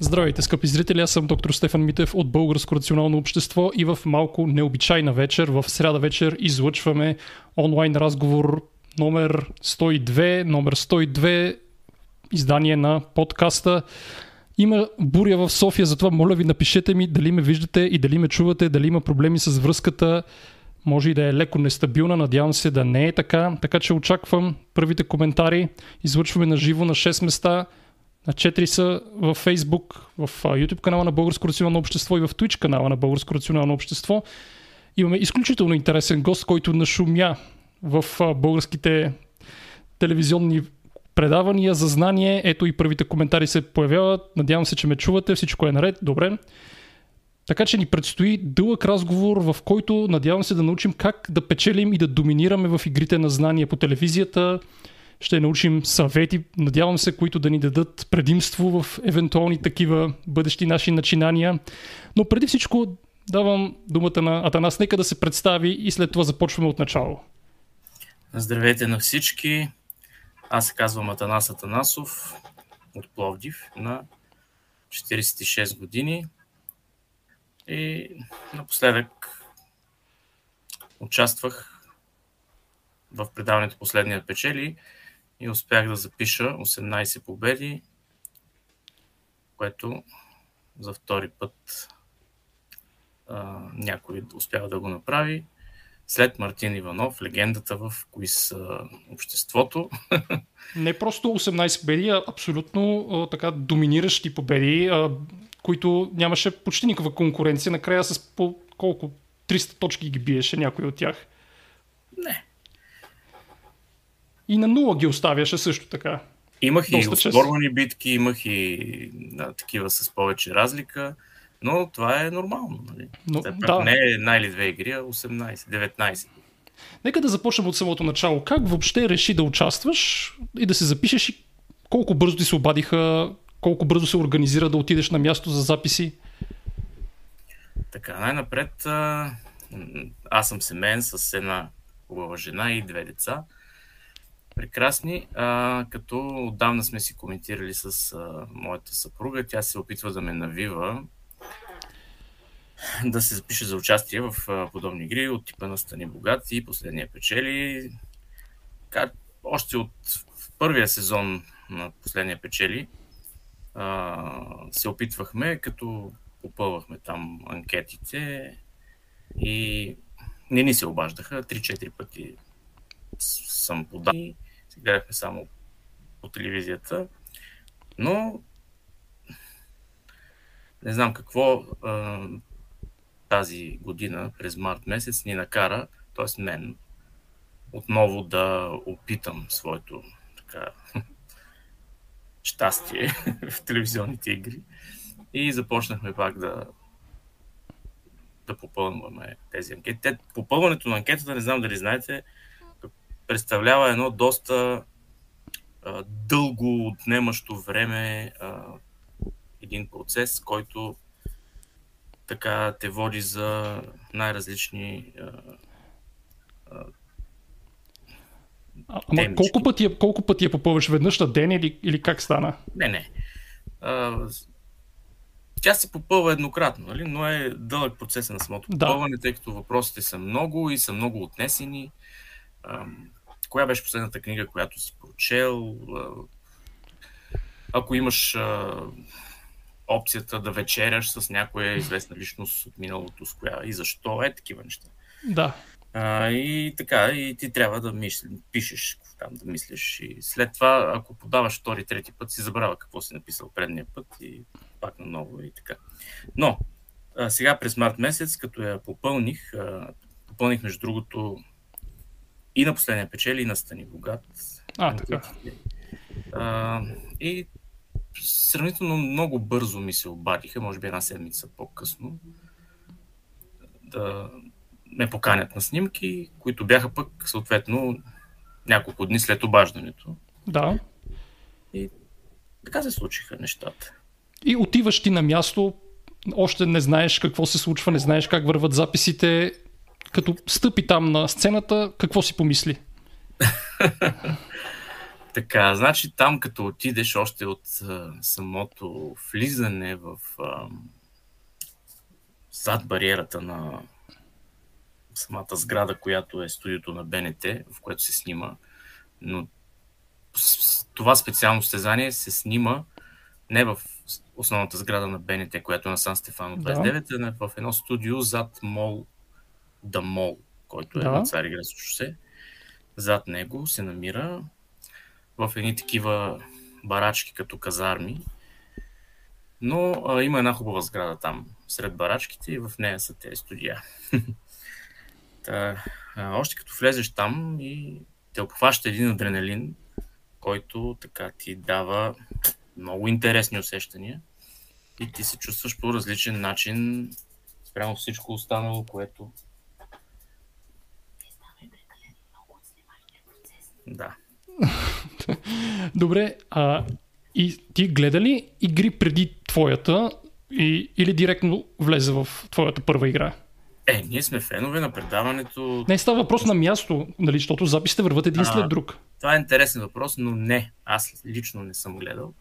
Здравейте, скъпи зрители, аз съм доктор Стефан Митев от Българско рационално общество и в малко необичайна вечер, в сряда вечер, излъчваме онлайн разговор номер 102, номер 102, издание на подкаста. Има буря в София, затова моля ви напишете ми дали ме виждате и дали ме чувате, дали има проблеми с връзката. Може и да е леко нестабилна, надявам се да не е така. Така че очаквам първите коментари. Излъчваме на живо на 6 места. На 4 са в Facebook, в YouTube канала на Българско рационално общество и в Twitch канала на Българско рационално общество. Имаме изключително интересен гост, който нашумя в българските телевизионни предавания за знание. Ето и първите коментари се появяват. Надявам се, че ме чувате. Всичко е наред. Добре. Така че ни предстои дълъг разговор, в който надявам се да научим как да печелим и да доминираме в игрите на знание по телевизията. Ще научим съвети, надявам се, които да ни дадат предимство в евентуални такива бъдещи наши начинания. Но преди всичко давам думата на Атанас. Нека да се представи и след това започваме от начало. Здравейте на всички. Аз се казвам Атанас Атанасов от Пловдив на 46 години. И напоследък участвах в предаването Последния печели и успях да запиша 18 победи, което за втори път а, някой успява да го направи. След Мартин Иванов, легендата в кои са обществото. Не просто 18 победи, а абсолютно а, така доминиращи победи. А, които нямаше почти никаква конкуренция. Накрая с по колко 300 точки ги биеше някой от тях. Не. И на нула ги оставяше също така. Имах Доста и оспорвани битки, имах и да, такива с повече разлика, но това е нормално. Нали? Но, да. Не е една или две игри, а 18, 19. Нека да започнем от самото начало. Как въобще реши да участваш и да се запишеш и колко бързо ти се обадиха колко бързо се организира да отидеш на място за записи? Така, най-напред аз съм семейен с една хубава жена и две деца. Прекрасни, а, като отдавна сме си коментирали с а, моята съпруга. Тя се опитва да ме навива да се запише за участие в а, подобни игри от типа на Стани Богат и последния печели. Как, още от първия сезон на последния печели а, се опитвахме, като попълвахме там анкетите и не ни се обаждаха. 3-4 пъти съм подал. Гледахме само по телевизията. Но не знам какво а, тази година, през март месец, ни накара, т.е. мен, отново да опитам своето така, щастие в телевизионните игри. И започнахме пак да, да попълваме тези анкети. Те, попълването на анкетата, не знам дали знаете, представлява едно доста а, дълго отнемащо време а, един процес, който така те води за най-различни а, а, Ама колко пъти, е, колко пъти я попълваш? Веднъж на ден или, или как стана? Не, не. А, тя се попълва еднократно, нали? но е дълъг процес на самото попълване, да. тъй като въпросите са много и са много отнесени. А, коя беше последната книга, която си прочел? Ако имаш а, опцията да вечеряш с някоя известна личност от миналото, с коя и защо е такива неща. Да. А, и така, и ти трябва да мисли, пишеш там, да мислиш. И след това, ако подаваш втори, трети път, си забравя какво си написал предния път и пак наново и така. Но, а, сега през март месец, като я попълних, а, попълних между другото и на последния печели, и на Стани Богат. А, така. А, и сравнително много бързо ми се обадиха, може би една седмица по-късно, да, ме поканят на снимки, които бяха пък съответно няколко дни след обаждането. Да. И така се случиха нещата. И отиваш ти на място, още не знаеш какво се случва, не знаеш как върват записите. Като стъпи там на сцената, какво си помисли? Така, значи там като отидеш още от а, самото влизане в а, зад бариерата на самата сграда, която е студиото на БНТ, в което се снима, но това специално състезание се снима не в основната сграда на БНТ, която е на Сан Стефано 29, да. а в едно студио зад мол Да Мол, който е да. на Цариградско шосе. Зад него се намира в едни такива барачки като казарми. Но а, има една хубава сграда там, сред барачките и в нея са тези студия. Та, а, още като влезеш там и те обхваща един адреналин, който така ти дава много интересни усещания и ти се чувстваш по различен начин спрямо всичко останало, което... Да. Добре, а и ти гледа ли игри преди твоята и, или директно влезе в твоята първа игра? Е, ние сме фенове на предаването. Не става въпрос на място, нали, защото записите върват един а, след друг. Това е интересен въпрос, но не. Аз лично не съм гледал.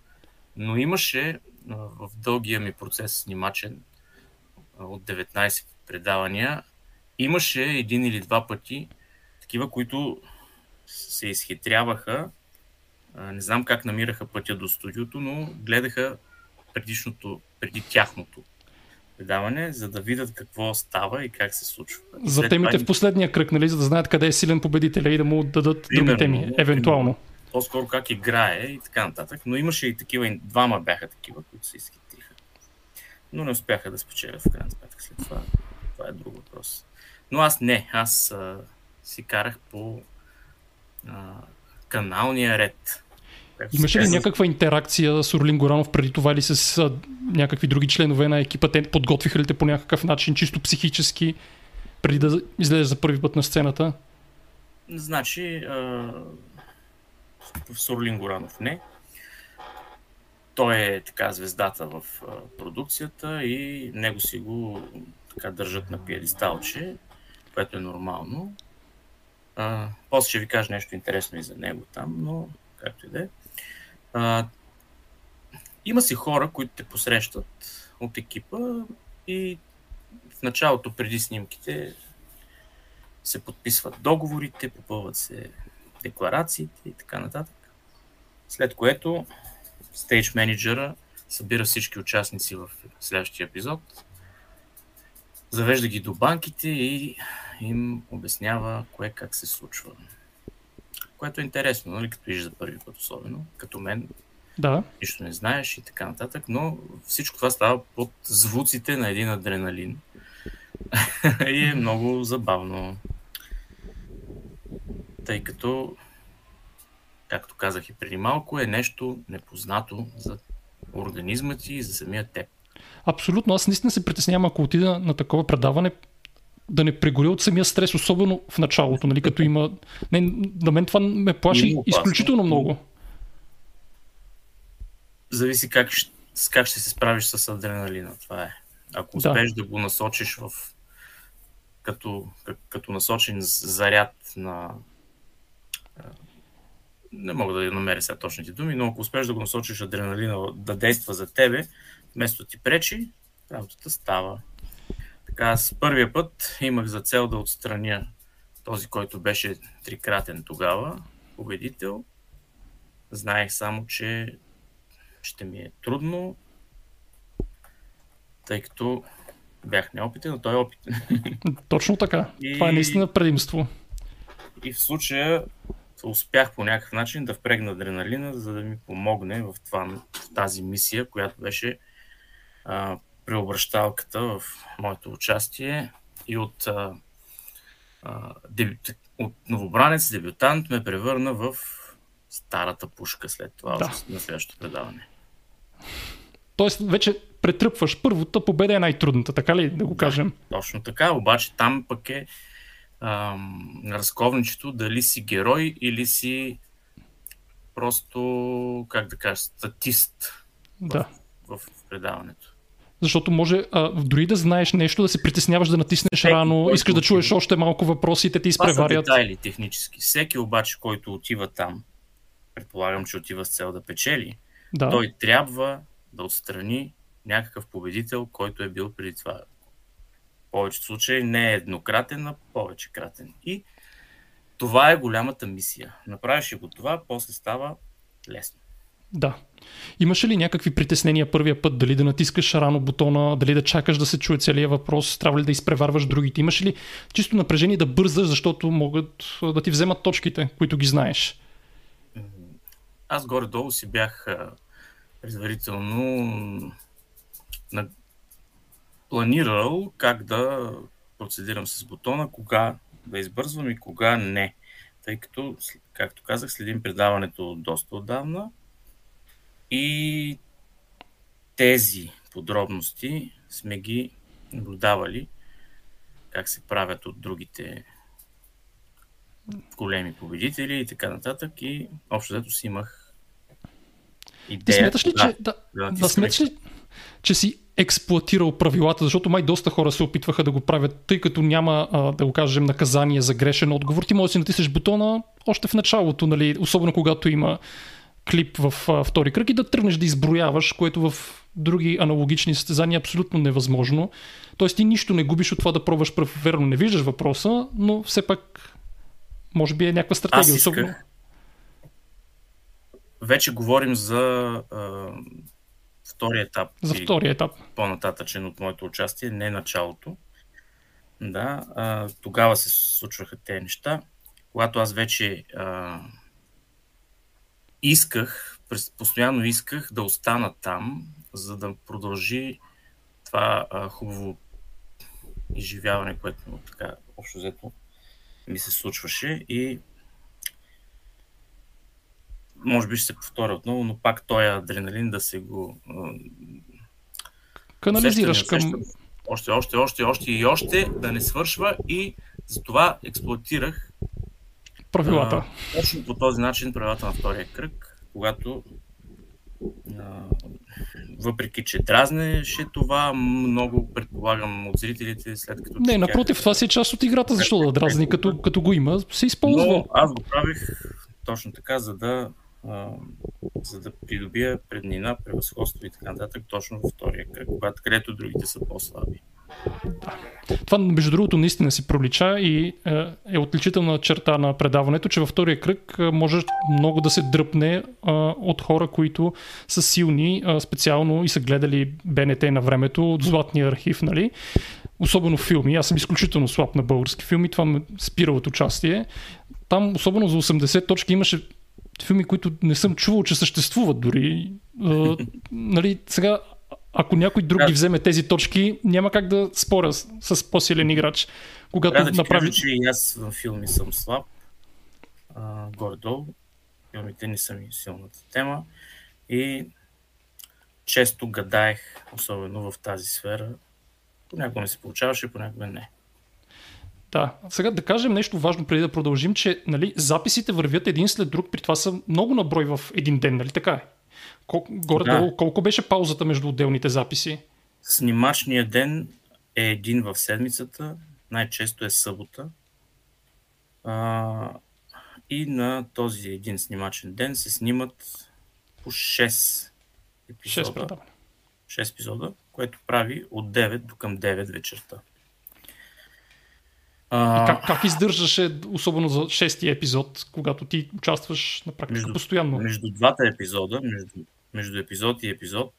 Но имаше в дългия ми процес снимачен от 19 предавания, имаше един или два пъти такива, които се изхитряваха. Не знам как намираха пътя до студиото, но гледаха предишното, преди тяхното предаване, за да видят какво става и как се случва. За темите това... в последния кръг, нали, за да знаят къде е силен победител и да му дадат Примерно, други теми, евентуално. По-скоро как играе и така нататък. Но имаше и такива, двама бяха такива, които се изхитриха. Но не успяха да спечелят в крайна сметка след това. Това е друг въпрос. Но аз не, аз а, си карах по а, каналния ред. Имаше ли някаква интеракция с Орлин Горанов преди това или с а, някакви други членове на екипа? Те подготвиха ли те по някакъв начин, чисто психически, преди да излезеш за първи път на сцената? Значи, а, с Орлин Горанов не. Той е така звездата в продукцията и него си го така държат на пиедесталче, което е нормално. После ще ви кажа нещо интересно и за него там, но както и да е. Има си хора, които те посрещат от екипа и в началото, преди снимките, се подписват договорите, попълват се декларациите и така нататък. След което стейдж менеджера събира всички участници в следващия епизод, завежда ги до банките и им обяснява кое как се случва. Което е интересно, нали, като виждаш за първи път особено, като мен. Да. Нищо не знаеш и така нататък, но всичко това става под звуците на един адреналин. и е много забавно. Тъй като, както казах и преди малко, е нещо непознато за организма ти и за самия теб. Абсолютно. Аз наистина се притеснявам, ако отида на такова предаване, да не прегоря от самия стрес, особено в началото, нали, като има... Не, на мен това ме плаши изключително много. Зависи как, как ще се справиш с адреналина, това е. Ако успееш да, да го насочиш в като, като насочен заряд на не мога да намеря сега точните думи, но ако успееш да го насочиш адреналина да действа за тебе, вместо ти пречи, работата става. Така, с първия път имах за цел да отстраня този, който беше трикратен тогава, победител. Знаех само, че ще ми е трудно, тъй като бях неопитен, но той е опитен. Точно така. И... Това е наистина предимство. И в случая успях по някакъв начин да впрегна адреналина, за да ми помогне в, това, в тази мисия, която беше а, преобращалката в моето участие и от, а, а, дебют, от новобранец, дебютант ме превърна в старата пушка след това, да. на следващото предаване. Тоест, вече претръпваш първата победа е най-трудната, така ли да го кажем? Да, точно така, обаче там пък е ам, разковничето дали си герой или си просто, как да кажа, статист да. в, в предаването. Защото може а, дори да знаеш нещо, да се притесняваш да натиснеш Всеки, рано, искаш да чуеш още малко въпроси и те ти изпреварят. Това са детайли технически. Всеки обаче, който отива там предполагам, че отива с цел да печели, Да. той трябва да отстрани някакъв победител, който е бил преди това. В повечето случаи не е еднократен, а повече кратен. И това е голямата мисия. Направиш го това, после става лесно. Да. Имаше ли някакви притеснения първия път? Дали да натискаш рано бутона, дали да чакаш да се чуе целият въпрос, трябва ли да изпреварваш другите? Имаше ли чисто напрежение да бързаш, защото могат да ти вземат точките, които ги знаеш? Аз горе-долу си бях предварително на... планирал как да процедирам с бутона, кога да избързвам и кога не. Тъй като, както казах, следим предаването доста отдавна и тези подробности сме ги наблюдавали как се правят от другите големи победители и така нататък и общо взето си имах Ти идея. смяташ ли, кога че, да, да да смяташ ли, че си експлуатирал правилата, защото май доста хора се опитваха да го правят, тъй като няма, а, да го кажем, наказание за грешен отговор. Ти можеш да си натиснеш бутона още в началото, нали, особено когато има клип в а, втори кръг и да тръгнеш да изброяваш, което в други аналогични състезания е абсолютно невъзможно. Тоест ти нищо не губиш от това да пробваш прав, верно не виждаш въпроса, но все пак може би е някаква стратегия. Аз исках. Вече говорим за а, втори етап. За или втория етап. по-нататъчен от моето участие, не началото. Да, а, тогава се случваха тези неща. Когато аз вече а, исках, постоянно исках да остана там, за да продължи това а, хубаво изживяване, което така общо взето ми се случваше и може би ще се повторя отново, но пак този адреналин да се го Канализираш усещане, към... Още, още, още, още и още да не свършва и затова експлуатирах правилата. а, точно по този начин правилата на втория кръг, когато а, въпреки, че дразнеше това, много предполагам от зрителите, след като... Не, напротив, това си е част от играта, защо да дразни, като, като го има, се използва. Но аз го правих точно така, за да, а, за да придобия преднина, превъзходство и така нататък, точно във втория кръг, когато където другите са по-слаби. Това, между другото, наистина си пролича и е, е отличителна черта на предаването, че във втория кръг е, може много да се дръпне е, от хора, които са силни, специално и са гледали БНТ на времето, от златния архив, нали? Особено филми. Аз съм изключително слаб на български филми, това ме спира от участие. Там, особено за 80 точки, имаше филми, които не съм чувал, че съществуват дори. Нали, сега, ако някой друг ги вземе тези точки, няма как да споря с, с по-силен играч. Когато Трябва да направи... кажа, че и аз в филми съм слаб, а, горе-долу. Филмите не са ми силната тема и често гадаех, особено в тази сфера. Понякога не се получаваше, понякога не. Да, сега да кажем нещо важно преди да продължим, че нали, записите вървят един след друг, при това са много на брой в един ден, нали така е? Кол- горе-долу, Да. колко беше паузата между отделните записи? Снимачният ден е един в седмицата, най-често е събота. А, и на този един снимачен ден се снимат по 6 6 епизода. предаване. 6 епизода, което прави от 9 до към 9 вечерта. А, Как, как издържаше, особено за шестия епизод, когато ти участваш на практика Между- постоянно? между двата епизода, между, между епизод и епизод,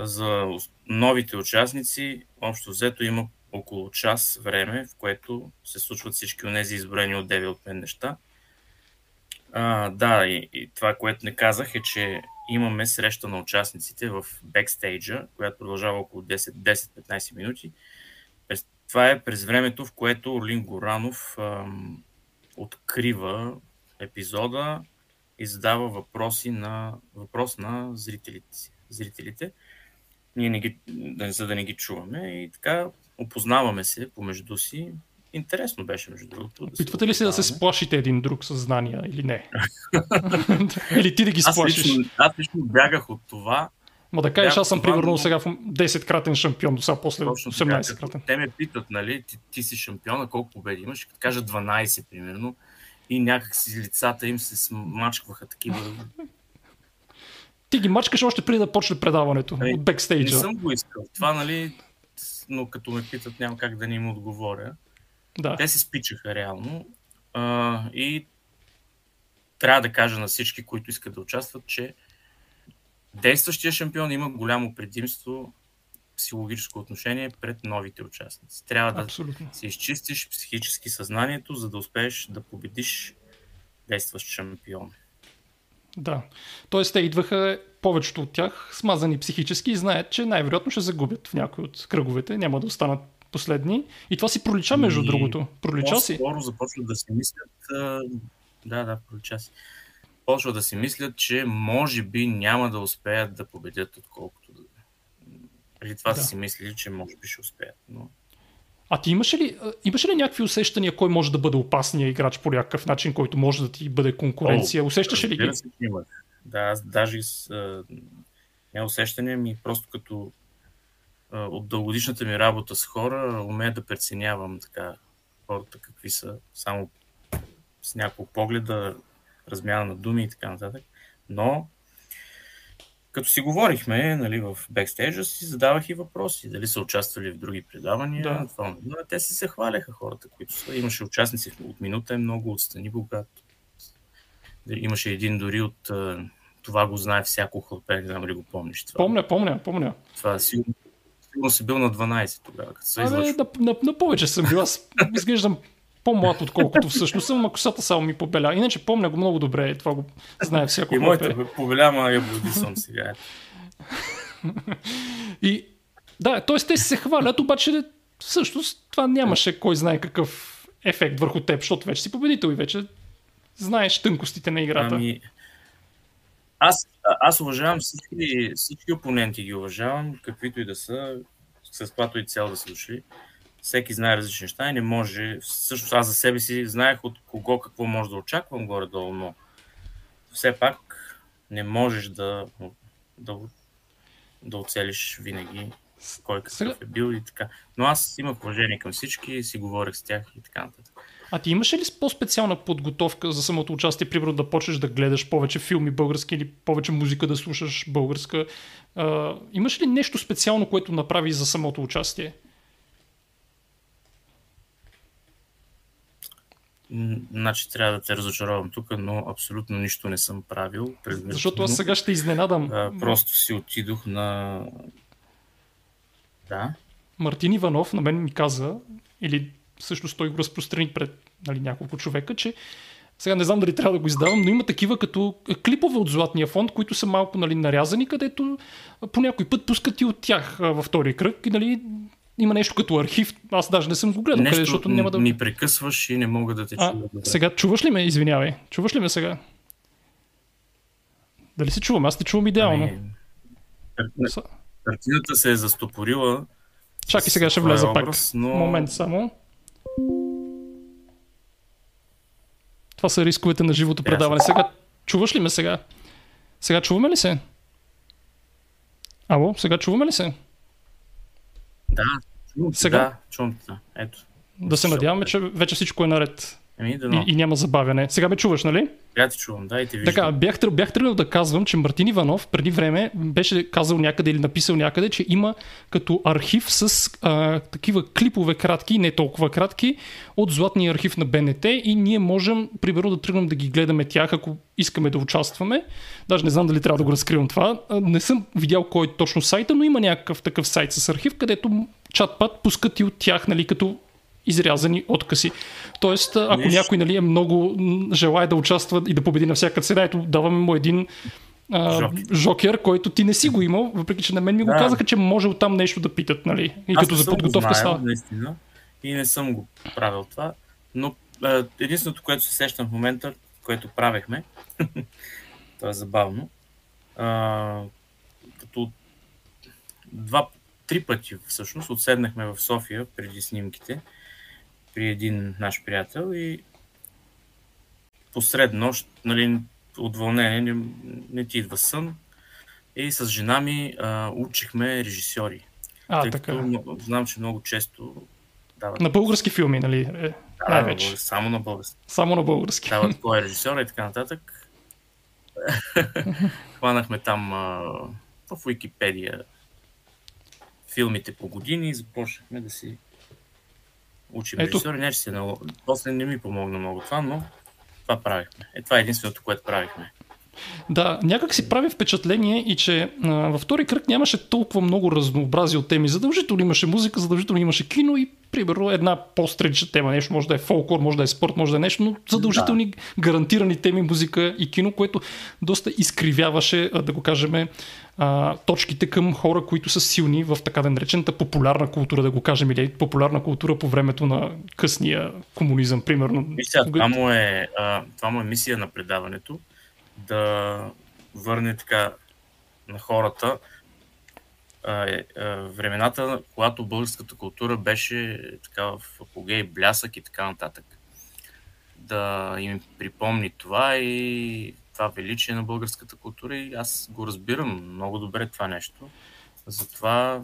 за новите участници, общо взето има около час време, в което се случват всички от тези изброени от 9 от мен неща. А, да, и, и това, което не казах е, че имаме среща на участниците в бекстейджа, която продължава около 10 10-15 минути. Това е през времето, в което Орлин Горанов ам, открива епизода и задава въпроси на, въпрос на зрителите. зрителите. Ние не ги, да- за да не ги чуваме и така опознаваме се помежду си. Интересно беше, между другото. Да Опитвате ли се да се сплашите един друг с знания или не? или ти да ги Аз сплашиш? лично, аз лично бягах от това. Ма да кажеш, аз съм примерно но- сега в 10-кратен шампион, до сега после Точно така, 18 като кратен. те ме питат, нали, ти, ти си шампиона, колко победи имаш? Като кажа 12, примерно. и някак си лицата им се смачкваха такива. Ти ги мачкаш още преди да почне предаването Ей, от бекстейджа. Не съм го искал. Това, нали, но като ме питат, няма как да не им отговоря. Да. Те се спичаха реално. А, и трябва да кажа на всички, които искат да участват, че действащия шампион има голямо предимство психологическо отношение пред новите участници. Трябва да Абсолютно. си изчистиш психически съзнанието, за да успееш да победиш действащ шампион. Да. Тоест те идваха, повечето от тях, смазани психически и знаят, че най-вероятно ще загубят в някои от кръговете, няма да останат последни. И това си пролича, между И другото. Пролича си. По-скоро започват да си мислят. Да, да, пролича си. Почват да си мислят, че може би няма да успеят да победят, отколкото да. Преди това Да. са си мислили, че може би ще успеят. Но А ти имаш ли, имаш ли някакви усещания, кой може да бъде опасният играч по някакъв начин, който може да ти бъде конкуренция? О, Усещаш ли ги? имах. Да, аз даже с, не усещане ми, просто като а, от дългодишната ми работа с хора, умея да преценявам така хората какви са, само с няколко погледа, размяна на думи и така нататък. Но като си говорихме нали, в бекстейджа, си задавах и въпроси. Дали са участвали в други предавания. Да. Това, но те се хваляха хората, които са. Имаше участници от минута е много, от Стани Богат. Имаше един дори от това го знае всяко хлапе, не знам дали го помниш. Това, Помня, помня, помня. това сигурно, сигурно си бил на 12 тогава, като се Абе, на, на, на, повече съм бил. Аз изглеждам по-млад, отколкото всъщност съм, а косата само ми побеля. Иначе помня го много добре. Това го знае всяко И моята побеляма я буди съм сега. И да, т.е. те се хвалят, обаче всъщност това нямаше кой знае какъв ефект върху теб, защото вече си победител и вече знаеш тънкостите на играта. Ами, аз, аз уважавам всички, всички опоненти, ги уважавам, каквито и да са, с каквато и цел да са дошли. Всеки знае различни неща и не може. Всъщност аз за себе си знаех от кого какво може да очаквам горе-долу, но все пак не можеш да, да, да оцелиш винаги кой какъв е бил и така. Но аз имах уважение към всички, си говорех с тях и така нататък. А ти имаш ли по-специална подготовка за самото участие, примерно да почнеш да гледаш повече филми български или повече музика да слушаш българска? А, имаш ли нещо специално, което направи за самото участие? Значи трябва да те разочаровам тук, но абсолютно нищо не съм правил. предварително. Защото аз сега ще изненадам. А, просто си отидох на... Да. Мартин Иванов на мен ми каза, или всъщност той го разпространи пред нали, няколко човека, че сега не знам дали трябва да го издавам, но има такива като клипове от Златния фонд, които са малко нали, нарязани, където по някой път пускат и от тях във втори кръг и нали, има нещо като архив. Аз даже не съм го гледал, къде, Нещо защото няма да... ми прекъсваш и не мога да те чуя сега чуваш ли ме? Извинявай. Чуваш ли ме сега? Дали се чувам? Аз те чувам идеално. Ами, Картината се е застопорила. Чакай сега ще вляза образ, пак. но- Момент само. Това са рисковете на живото Ясно. предаване. Сега чуваш ли ме сега? Сега чуваме ли се? Ало, сега чуваме ли се? Да, чувам Сега? Да, чувам да. Ето. Да се надяваме, че вече всичко е наред Да, и, но. и няма забавяне. Сега ме чуваш, нали? Сега те чувам, да, и те виждам. Така, бях, бях тръгнал да казвам, че Мартин Иванов преди време беше казал някъде или написал някъде, че има като архив с а, такива клипове кратки, не толкова кратки, от златния архив на БНТ и ние можем, примерно, да тръгнем да ги гледаме тях, ако искаме да участваме. Даже не знам дали трябва да го разкривам това. Не съм видял кой е точно сайта, но има някакъв такъв сайт с архив, където чат-пат пускат и от тях, нали, като изрязани откъси. Тоест, ако Виж. някой нали, е много желая да участва и да победи на всяка цена, ето даваме му един а, Жокер. жокер, който ти не си го имал, въпреки че на мен ми го Да. казаха, че може оттам нещо да питат, нали? И Аз като за подготовка става. наистина, и не съм го правил това, но е, единственото, което се сещам в момента, което правехме, това е забавно, а, като два, три пъти всъщност отседнахме в София преди снимките при един наш приятел и посред нощ, нали, от вълнение не, не ти идва сън и с жена ми а, учихме режисьори А, тъй така. като знам, че много често дават... На български филми, нали? Е, Да, на най-вече. само на български. Само на български. Дават кой е режисьора и така нататък. Хванахме там а, в Википедия филмите по години и започнахме да си учим Ето. Не, че се много... После не ми помогна много това, но това правихме. Е, това е единственото, което правихме. Да, някак си прави впечатление и че а, във втори кръг нямаше толкова много разнообразие от теми. Задължително имаше музика, задължително имаше кино и примерно една по-стрича тема, нещо може да е фолклор, може да е спорт, може да е нещо, но задължителни да. гарантирани теми, музика и кино, което доста изкривяваше, да го кажем, а, точките към хора, които са силни в така да наречената популярна култура, да го кажем, или популярна култура по времето на късния комунизъм, примерно. Сега, това му, е, а, това му е мисия на предаването да върне така на хората а, е, а, времената, когато българската култура беше така в апогей, блясък и така нататък. Да им припомни това и това величие на българската култура и аз го разбирам много добре това нещо. Затова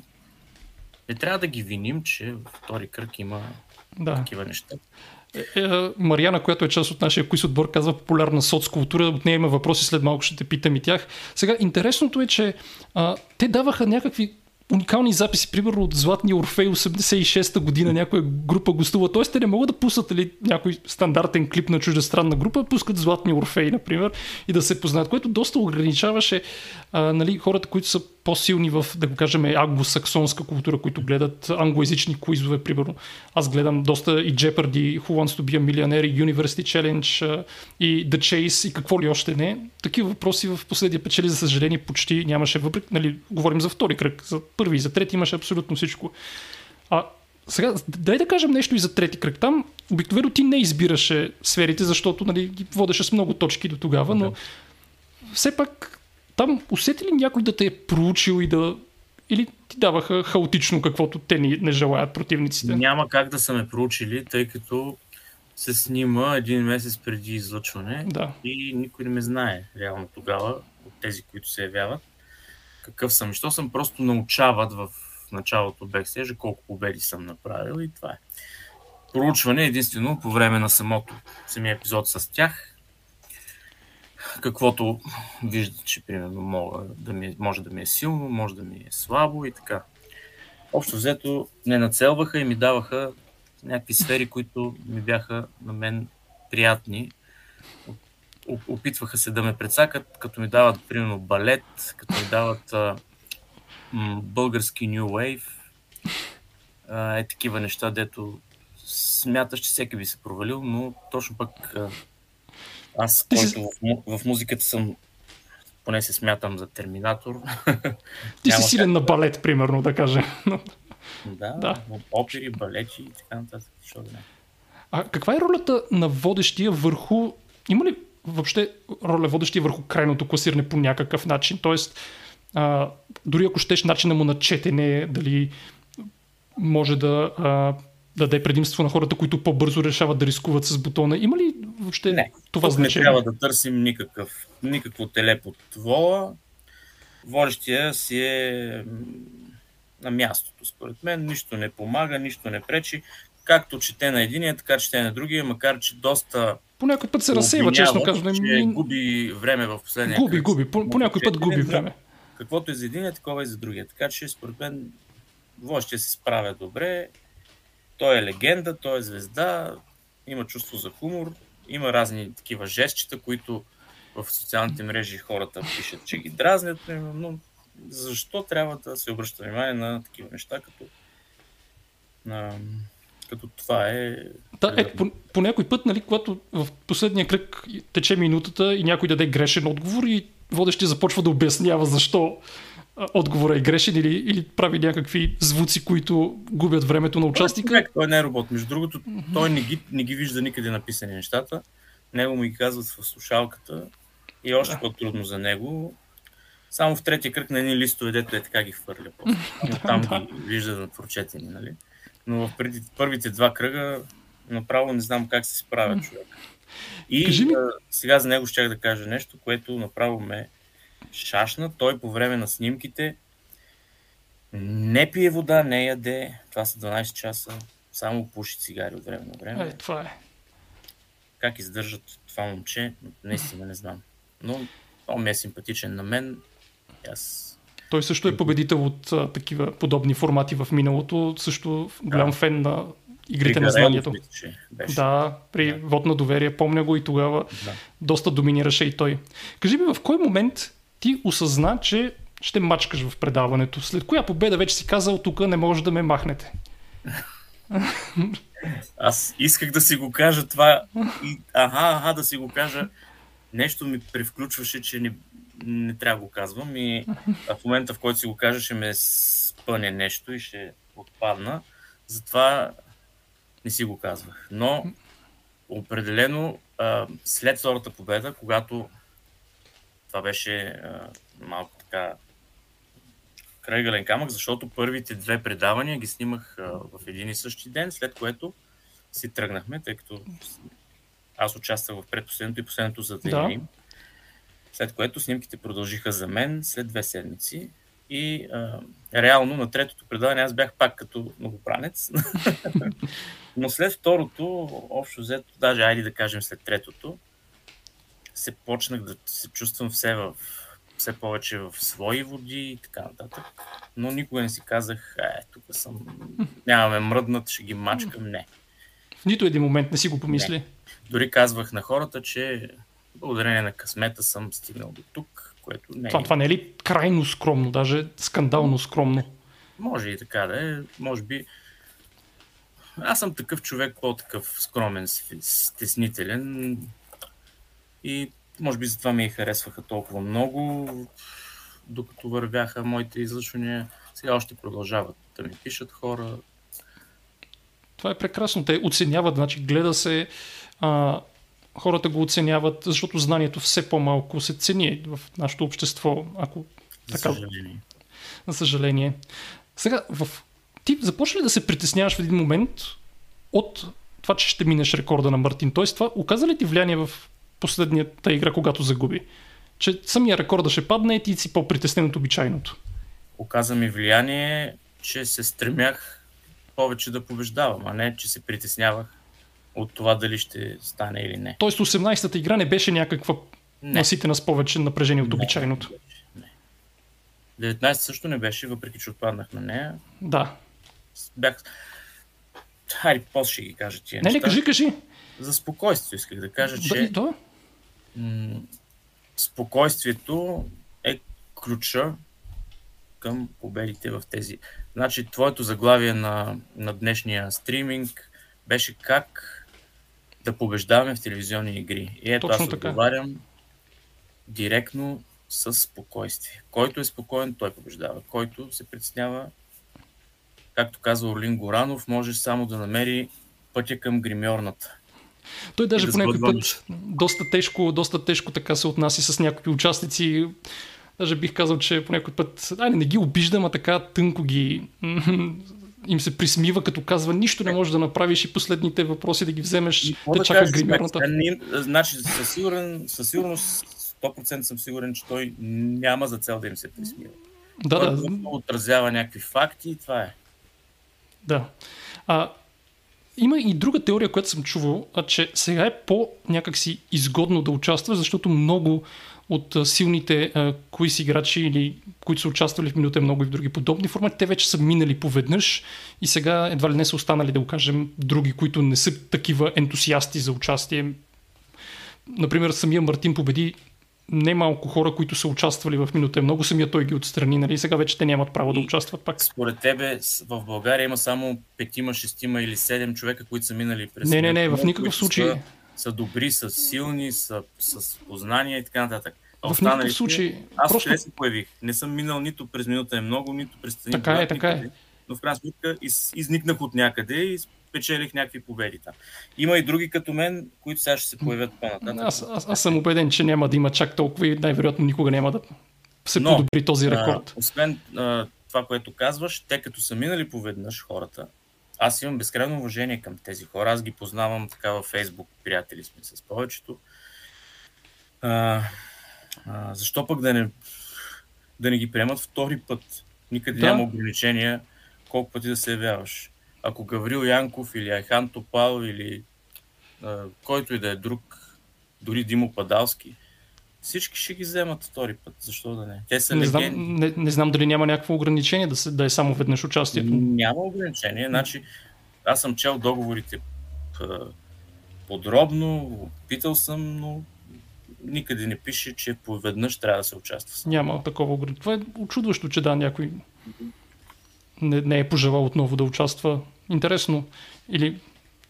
не трябва да ги виним, че във втори кръг има Да. такива неща. Е, е, Мариана, която е част от нашия куиз отбор, казва популярна соцкултура. От нея има въпроси, след малко ще те питам и тях. Сега, интересното е, че а, те даваха някакви уникални записи, примерно от Златния Орфей 86-та година, някоя група гостува. Тоест, те не могат да пуснат ли, някой стандартен клип на чуждестранна група, пускат Златния Орфей, например, и да се познаят, което доста ограничаваше а, нали, хората, които са по-силни в, да го кажем, англосаксонска култура, които гледат англоязични куизове, примерно. Аз гледам доста и Jeopardy, Who Wants to be a Millionaire, и University Challenge, и The Chase, и какво ли още не. Такива въпроси в последния печели, за съжаление, почти нямаше. Въпреки, нали, говорим за втори кръг, за първи и за трети имаше абсолютно всичко. А сега, дай да кажем нещо и за трети кръг. Там обикновено ти не избираше сферите, защото нали, ги водеше с много точки до тогава, но все пак там усети ли някой да те е проучил и да... Или ти даваха хаотично каквото те не, не желаят противниците? Няма как да са ме проучили, тъй като се снима един месец преди излъчване Да. и никой не ме знае реално тогава от тези, които се явяват. Какъв съм и що съм, просто научават в началото бекстежа колко победи съм направил и това е. Проучване единствено по време на самото самия епизод с тях. Каквото виждат, че примерно мога да ми, може да ми е силно, може да ми е слабо и така. Общо взето не нацелваха и ми даваха някакви сфери, които ми бяха на мен приятни. Опитваха се да ме прецакат, като ми дават, примерно, балет, като ми дават а, м, български New Wave, а, е такива неща, дето смяташ, че всеки би се провалил, но точно пък а, аз, Ти който в, му- в музиката съм, поне се смятам за терминатор. Ти си силен на балет, примерно, да кажем. Да, Да. опери, балети и така нататък. А каква е ролята на водещия върху... Има ли въобще роля водещия върху крайното класиране по някакъв начин? Тоест, а, дори ако щеш начина му на четене, дали може да а, даде предимство на хората, които по-бързо решават да рискуват с бутона. Има ли въобще Не, това Тук не значение? трябва да търсим никакъв, никакво теле под вола. Водещия си е на мястото, според мен. Нищо не помага, нищо не пречи. Както чете на единия, така чете на другия, макар че доста По някой път се разсейва, честно казано. че губи време в последния Губи, кръг. губи. По, по някой път губи време. Каквото е за единия, такова и за другия. Така че, според мен, водещия се справя добре. Той е легенда, той е звезда, има чувство за хумор, има разни такива жестчета, които в социалните мрежи хората пишат, че ги дразнят, но защо трябва да се обръща внимание на такива неща, като, на, като това е... Да, ето, по, по някой път, нали, когато в последния кръг тече минутата и някой даде грешен отговор и водещия започва да обяснява защо а, отговорът е грешен или, или прави някакви звуци, които губят времето на участника. Човек, той не е робот. Между другото, той не ги, не ги вижда никъде написани нещата. Него му ги казват в слушалката и още Да. по-трудно за него. Само в третия кръг на едни листове, дето е така ги хвърля. там да. ги вижда на прочетени, нали? Но в преди, първите два кръга направо не знам как се справя човек. И Кажи ми- а, сега за него щях да кажа нещо, което направо ме шашна. Той по време на снимките не пие вода, не яде. Това са 12 часа. само пуши цигари от време на време. Е, това е. Как издържат това момче, наистина не знам. Но он ми е симпатичен на мен. Аз той също е победител от а, такива подобни формати в миналото. Също голям Да. фен на игрите при на знанието. беше. Да, при Да. вод на доверие, помня го и тогава Да. доста доминираше и той. Кажи ми, в кой момент ти осъзна, че ще мачкаш в предаването? След коя победа вече си казал, тук не може да ме махнете? Аз исках да си го кажа това и аха, аха, да си го кажа. Нещо ми превключваше, че не, не трябва да го казвам и а в момента, в който си го кажа, ще ме спъне нещо и ще отпадна. Затова не си го казвах. Но определено а, след втората победа, когато това беше а, малко така крайгален камък, защото първите две предавания ги снимах а, в един и същи ден, след което си тръгнахме, тъй като аз участвах в предпоследното и последното за Да. След което снимките продължиха за мен след две седмици. И а, реално на третото предаване аз бях пак като новобранец. Но след второто, общо взето, даже айде да кажем след третото, се почнах да се чувствам все, в, все повече в свои води и така нататък. Но никога не си казах, е, тук съм, нямаме мръднат, ще ги мачкам. Не. В нито един момент не си го помисли. Дори казвах на хората, че благодарение на късмета съм стигнал до тук, което не е. Това, това не е ли крайно скромно, даже скандално скромно? Може и така да е. Може би. Аз съм такъв човек, по-такъв скромен, стеснителен. И може би затова ми харесваха толкова много, докато вървяха моите излъчвания. Сега още продължават да ми пишат хора. Това е прекрасно. Те оценяват, значи гледа се, а, хората го оценяват, защото знанието все по-малко се цени в нашето общество, ако За Така. съжаление. за съжаление. Сега, в... ти започна ли да се притесняваш в един момент от това, че ще минеш рекорда на Мартин? Тоест, това оказа ли ти влияние в последната игра, когато загуби? Че самия рекорда ще падне и ти си по-притеснен от обичайното. Оказа ми влияние, че се стремях повече да побеждавам, а не, че се притеснявах от това дали ще стане или не. Тоест, 18-та игра не беше някаква Не. наситена с повече напрежение от Не, обичайното. Не. 19 също не беше, въпреки че отпаднах на нея. Да. Бях... Хайде, после ще ги кажа тия Не, не, неща. кажи, кажи. За спокойствие исках да кажа, че да. М- спокойствието е ключа към победите в тези. Значи, твоето заглавие на, на днешния стриминг беше как да побеждаваме в телевизионни игри. И ето Точно аз така. отговарям директно с спокойствие. Който е спокоен, той побеждава. Който се притеснява, както казва Орлин Горанов, може само да намери пътя към гримьорната. Той даже да по някой път доста тежко, доста тежко така се отнася с някакви участници. Даже бих казал, че по някой път, айде не ги обиждам, а така тънко ги им се присмива, като казва нищо не можеш да направиш и последните въпроси да ги вземеш, какво те да чака гримерната. Значи, със, сигурен, със сигурност, 100% съм сигурен, че той няма за цел да им се присмива. Да, той да, отразява някакви факти и това е. да. А, има и друга теория, която съм чувал, а, че сега е по-някакси изгодно да участваш, защото много от силните а, кои си играчи или които са участвали в минута много и в други подобни формати, те вече са минали поведнъж и сега едва ли не са останали, да го кажем, други, които не са такива ентусиасти за участие. Например, самия Мартин победи немалко хора, които са участвали в минута много, самия той ги отстрани, нали? Сега вече те нямат право да И- участват пак. Според тебе в България има само петима, шестима или седем човека, които са минали през Не, не, не, в никакъв случай. Са, са добри, са силни, са с познания и така нататък. А В никакъв случай. Аз Просто се появих? Не съм минал нито през минута е много, нито през Така е, така е. Но в крайна сметка из, изникнах от някъде и спечелих някакви победи там. Има и други като мен, които сега ще се появят по-нататък. Аз, аз, аз съм убеден, че няма да има чак толкова и най-вероятно никога няма да се Но, подобри този рекорд. А, освен а, това, което казваш, те като са минали поведнъж хората, аз имам безкрайно уважение към тези хора. Аз ги познавам така във Фейсбук, приятели сме с повечето. А, а, защо пък да не, да не ги приемат втори път? Никъде Да. няма ограничения колко пъти да се явяваш. Ако Гаврил Янков или Айхан Топал или а, който и да е друг, дори Димо Падалски, всички ще ги вземат втори път. Защо да не? Те са Не легенди. знам, не, не знам дали няма някакво ограничение да, се, да е само веднъж участието. Няма ограничение. Значи, аз съм чел договорите подробно, питал съм, но никъде не пише, че поведнъж трябва да се участва. Няма такова ограничение. Това е очудващо, че да, някой не, не е пожелал отново да участва. Интересно. Или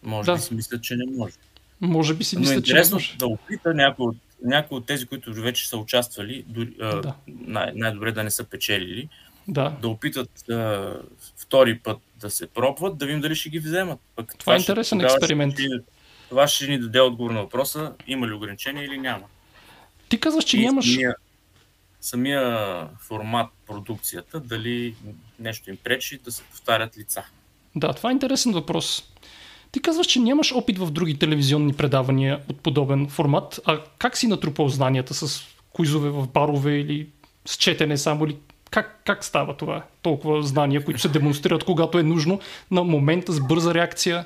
Може Да. би си мислят, че не може. може би си Но е мисля, че не интересно може. да опита някой от, някой от тези, които вече са участвали, дори, Да. най- най-добре да не са печелили, Да. да опитат а, втори път да се пробват, да видим дали ще ги вземат. Пък Това е ще- интересен тогава експеримент. Ще, това ще ни даде отговор на въпроса, има ли ограничения или няма. Ти казваш, че И нямаш... Самия, самия формат, продукцията, дали нещо им пречи да се повтарят лица. Да, това е интересен въпрос. Ти казваш, че нямаш опит в други телевизионни предавания от подобен формат, а как си натрупал знанията с куизове в барове или с четене само или как, как става това? Толкова знания, които се демонстрират, когато е нужно, на момента с бърза реакция.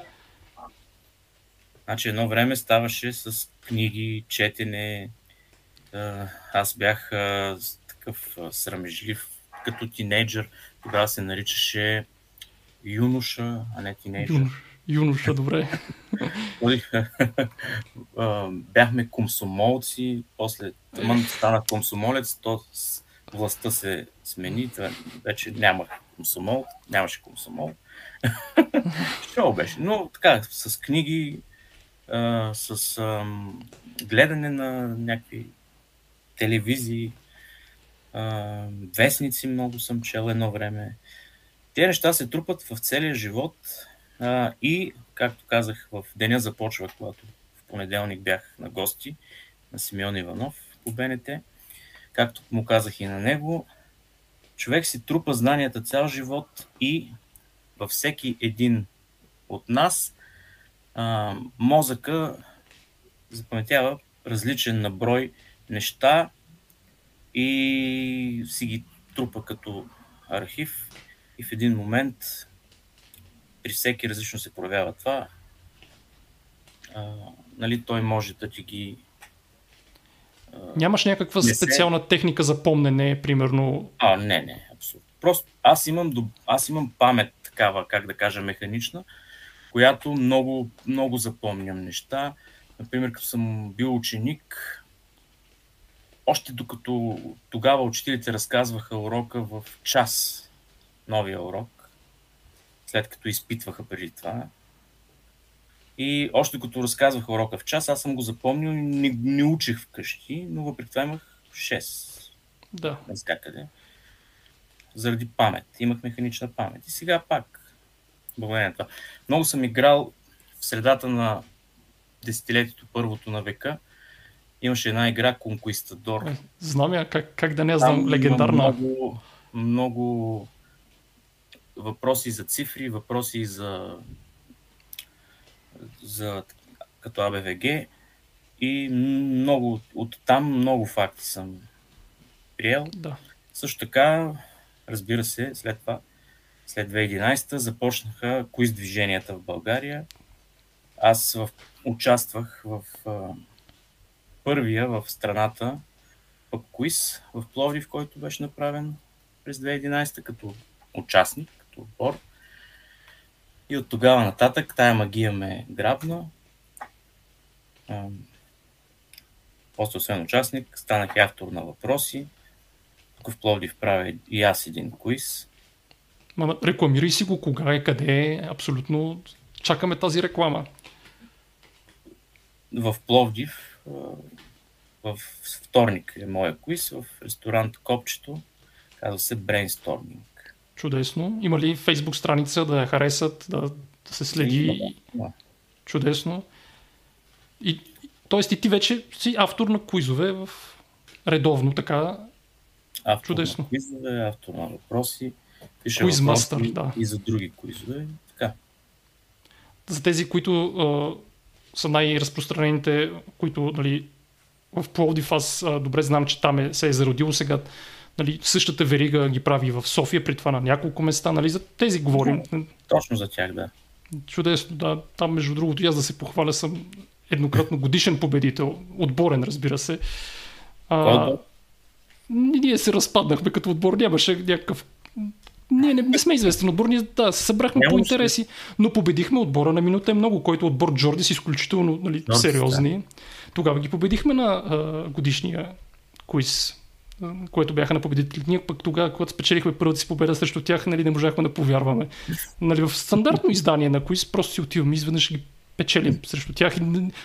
Значи едно време ставаше с книги, четене. Аз бях такъв срамежлив като тинейджър. Тогава се наричаше юноша, а не тинейджър. Юнош, юноша, добре. Бяхме комсомолци, после тъмън станах комсомолец, то властта се смени, вече нямах комсомол, нямаше комсомол. Шоу беше, но така, с книги, с гледане на някакви телевизии, а, вестници много съм чел едно време. Те неща се трупат в целия живот а, и, както казах, в деня започва, когато в понеделник бях на гости на Симеон Иванов по БНТ. Както му казах и на него, човек си трупа знанията цял живот и във всеки един от нас а, мозъка запаметява различен наброй неща и си ги трупа като архив и в един момент при всеки различно се проявява това. А, нали, той може да ти ги... Нямаш някаква Не се- специална техника за помнене, примерно. А, не, не, абсолютно. Просто аз имам, аз имам памет такава, как да кажа, механична, която много, много запомням неща. Например, като съм бил ученик, още докато тогава учителите разказваха урока в час, новия урок, след като изпитваха преди това. И още като разказваха урока в час, аз съм го запомнил и не, не учих вкъщи, но въпреки това имах 6 Да. навсякъде. Заради памет. Имах механична памет. И сега пак, благодарение на това. Много съм играл в средата на десетилетието първото на века. Имаше една игра Конкуистадор. Знам я, как, как да не Там знам, има легендарна. Много, много въпроси за цифри, въпроси за, за като АБВГ и много, от там много факти съм приел. Да. Също така, разбира се, след това, след 2011 започнаха коиз движенията в България. Аз в, участвах в първия в страната пък в Пловдив, който беше направен през 2011 като участник, като отбор. И от тогава нататък тая магия ме грабна. После, освен участник, станах и автор на въпроси. Тук в Пловдив правя и аз един квиз. Ма, рекламирай си го кога и къде е. Абсолютно чакаме тази реклама. В Пловдив, в вторник е моя квиз, в ресторант Копчето. Казва се Brainstorming. Чудесно. Има ли фейсбук страница да я харесат, да, да се следи? Да. Чудесно. И, тоест и ти вече си автор на куизове в редовно така. Автор Чудесно. на квизове, автор на въпроси. Пиша Квизмастър, въпроси да. И за други квизове. Така. За тези, които са най-разпространените, които нали, в Пловдив аз а, добре знам, че там е, се е зародило сега. Нали, същата верига ги прави в София, при това на няколко места. Нали, за тези говорим. Точно за тях, да. Чудесно, да. Там, между другото, и аз да се похваля, съм еднократно годишен победител. Отборен, разбира се. А, ние се разпаднахме като отбор. Нямаше някакъв не, не, не сме известен отбор, ние да, се събрахме Няма по интереси, но победихме отбора на минута е много, който отбор Джорди с изключително нали, Джордис, сериозни. Да. Тогава ги победихме на а, годишния куиз, което бяха на победителите. Ние пък тогава, когато спечелихме първата си победа срещу тях, нали, не можахме да повярваме. Нали, в стандартно издание на куиз просто си отиваме, изведнъж ги печелим срещу тях,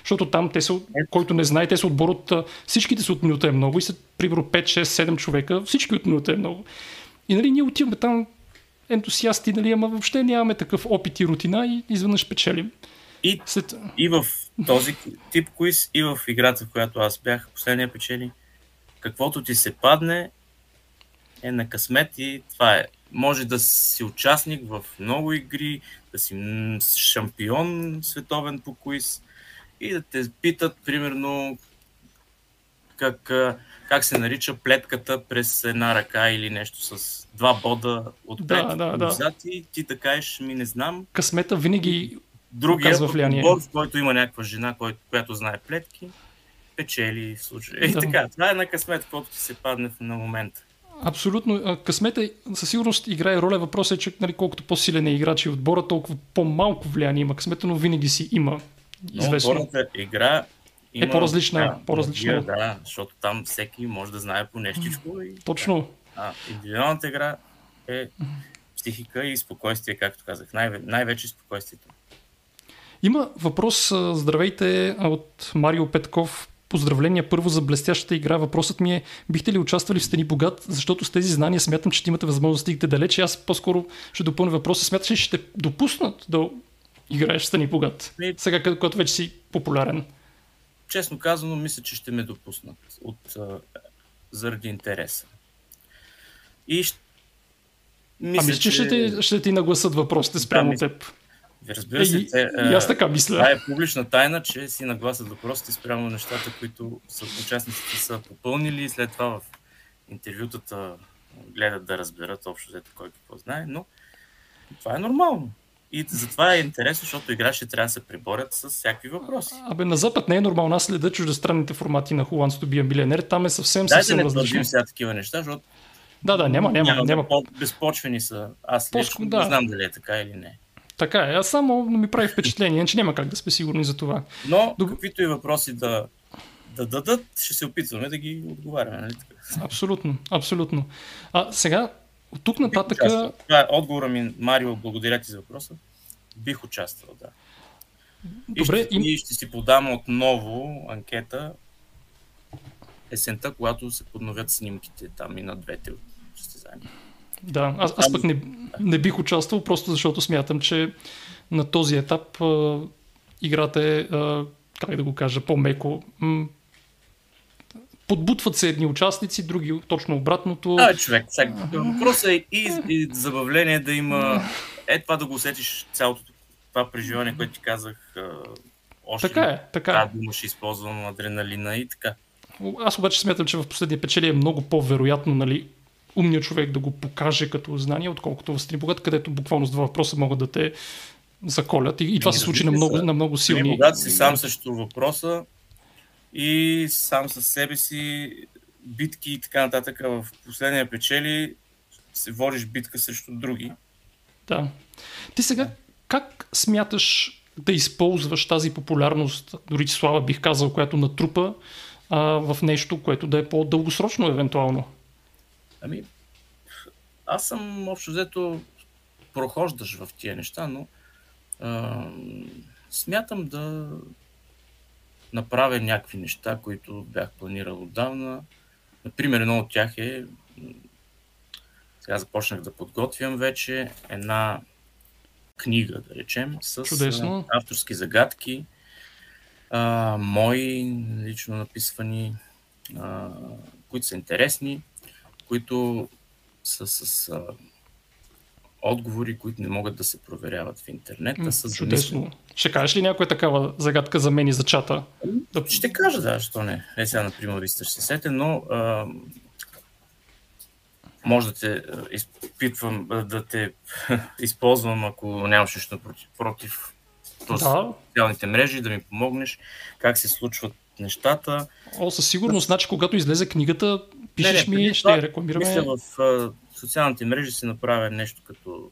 защото там те са, който не знае, те са отбор от всичките са от минута е много и са примерно 5, 6, 7 човека, всички от минута е много. И нали, ние отиваме там ентусиасти, нали, ама въобще нямаме такъв опит и рутина и изведнъж печелим. И, След... и в този тип квиз, и в играта, в която аз бях, последния печели, каквото ти се падне, е на късмет и това е. Може да си участник в много игри, да си шампион световен по квиз и да те питат, примерно, как как се нарича плетката през една ръка или нещо с два бода отпред да, да, да. и ти така ще ми не знам. Късмета винаги Другия влияние. Отбор, в който има някаква жена, която знае плетки, печели в случая. И така, това е на късмет, който ти се падне на момента. Абсолютно. Късмета със сигурност играе роля. Въпросът е, че нали, колкото по-силен е играч и отбора, толкова по-малко влияние има късмета, но винаги си има. Известно. Но отборната игра има, е по-различна. Да, по-различна. Да, защото там всеки може да знае по нещичко. И, Точно. А, индивидуалната игра е психика и спокойствие, както казах. Най- най-вече спокойствието. Има въпрос, здравейте, от Марио Петков. Поздравления първо за блестящата игра. Въпросът ми е, бихте ли участвали в Стани богат, защото с тези знания смятам, че имате възможност да стигнете далече. Аз по-скоро ще допълня въпроса. Смяташ ли, че ще допуснат да играеш в Стани богат? Сега, когато вече си популярен честно казано, мисля, че ще ме допуснат от, заради интереса. И ще, мисля, а мисля, че ще ти, ще ти нагласат въпросите спрямо да, теб. Разбира се, те, и аз така мисля. Това е публична тайна, че си нагласят въпросите спрямо нещата, които са, участниците са попълнили и след това в интервютата гледат да разберат общо взето кой какво знае, но това е нормално. И затова е интересно, защото играчите трябва да се приборят с всякакви въпроси. Абе, на Запад не е нормално. Аз следа чуждестранните формати на Who Wants to be a Millionaire. Там е съвсем, Дайте съвсем не различно. сега такива неща, защото да, да, няма, няма. няма, няма. Безпочвени са. Аз лично да. не знам дали е така или не. Така е. Аз само ми прави впечатление, че няма как да сме сигурни за това. Но, Доб... каквито и въпроси да, да дадат, ще се опитваме да ги отговаряме. Нали? Абсолютно, абсолютно. А сега, от тук нататък... Това е отговора ми, Марио, благодаря ти за въпроса. Бих участвал, да. Добре, и ще, им... ще си подам отново анкета есента, когато се подновят снимките там и на двете състезания. Да, аз, аз пък не, не бих участвал, просто защото смятам, че на този етап а, играта е, а, как да го кажа, по-меко. М- подбутват се едни участници, други точно обратното. А, човек, сега, въпросът е и, и забавление да има е това да го усетиш цялото това преживяване, което ти казах. Още така е, така е. Да, ще използвам адреналина и така. Аз обаче смятам, че в последния печели е много по-вероятно, нали, умният човек да го покаже като знание, отколкото в Стрибогат, където буквално с два въпроса могат да те заколят. И, и това се случи на много, на много силни. Когато си сам срещу въпроса и сам със себе си битки и така нататък, в последния печели се водиш битка срещу други. Да. Ти сега как смяташ да използваш тази популярност, дори слава бих казал, която натрупа а, в нещо, което да е по-дългосрочно евентуално? Ами, аз съм общо взето прохождаш в тия неща, но а, смятам да направя някакви неща, които бях планирал отдавна. Например, едно от тях е сега започнах да подготвям вече една книга, да речем, с Чудесно. авторски загадки, а, мои лично написвани, а, които са интересни, които са с а, отговори, които не могат да се проверяват в интернет. А са Чудесно. Ще кажеш ли някоя такава загадка за мен и за чата? Ще кажа, да, що не. Е, сега, например, ще се сете, но а, може да те изпитвам, да те използвам, ако нямаш нищо против, против да. социалните мрежи, да ми помогнеш, как се случват нещата. О, със сигурност, значи когато излезе книгата, пишеш не, не, ми, ще това, я рекламираме. Мисля, в социалните мрежи се направя нещо като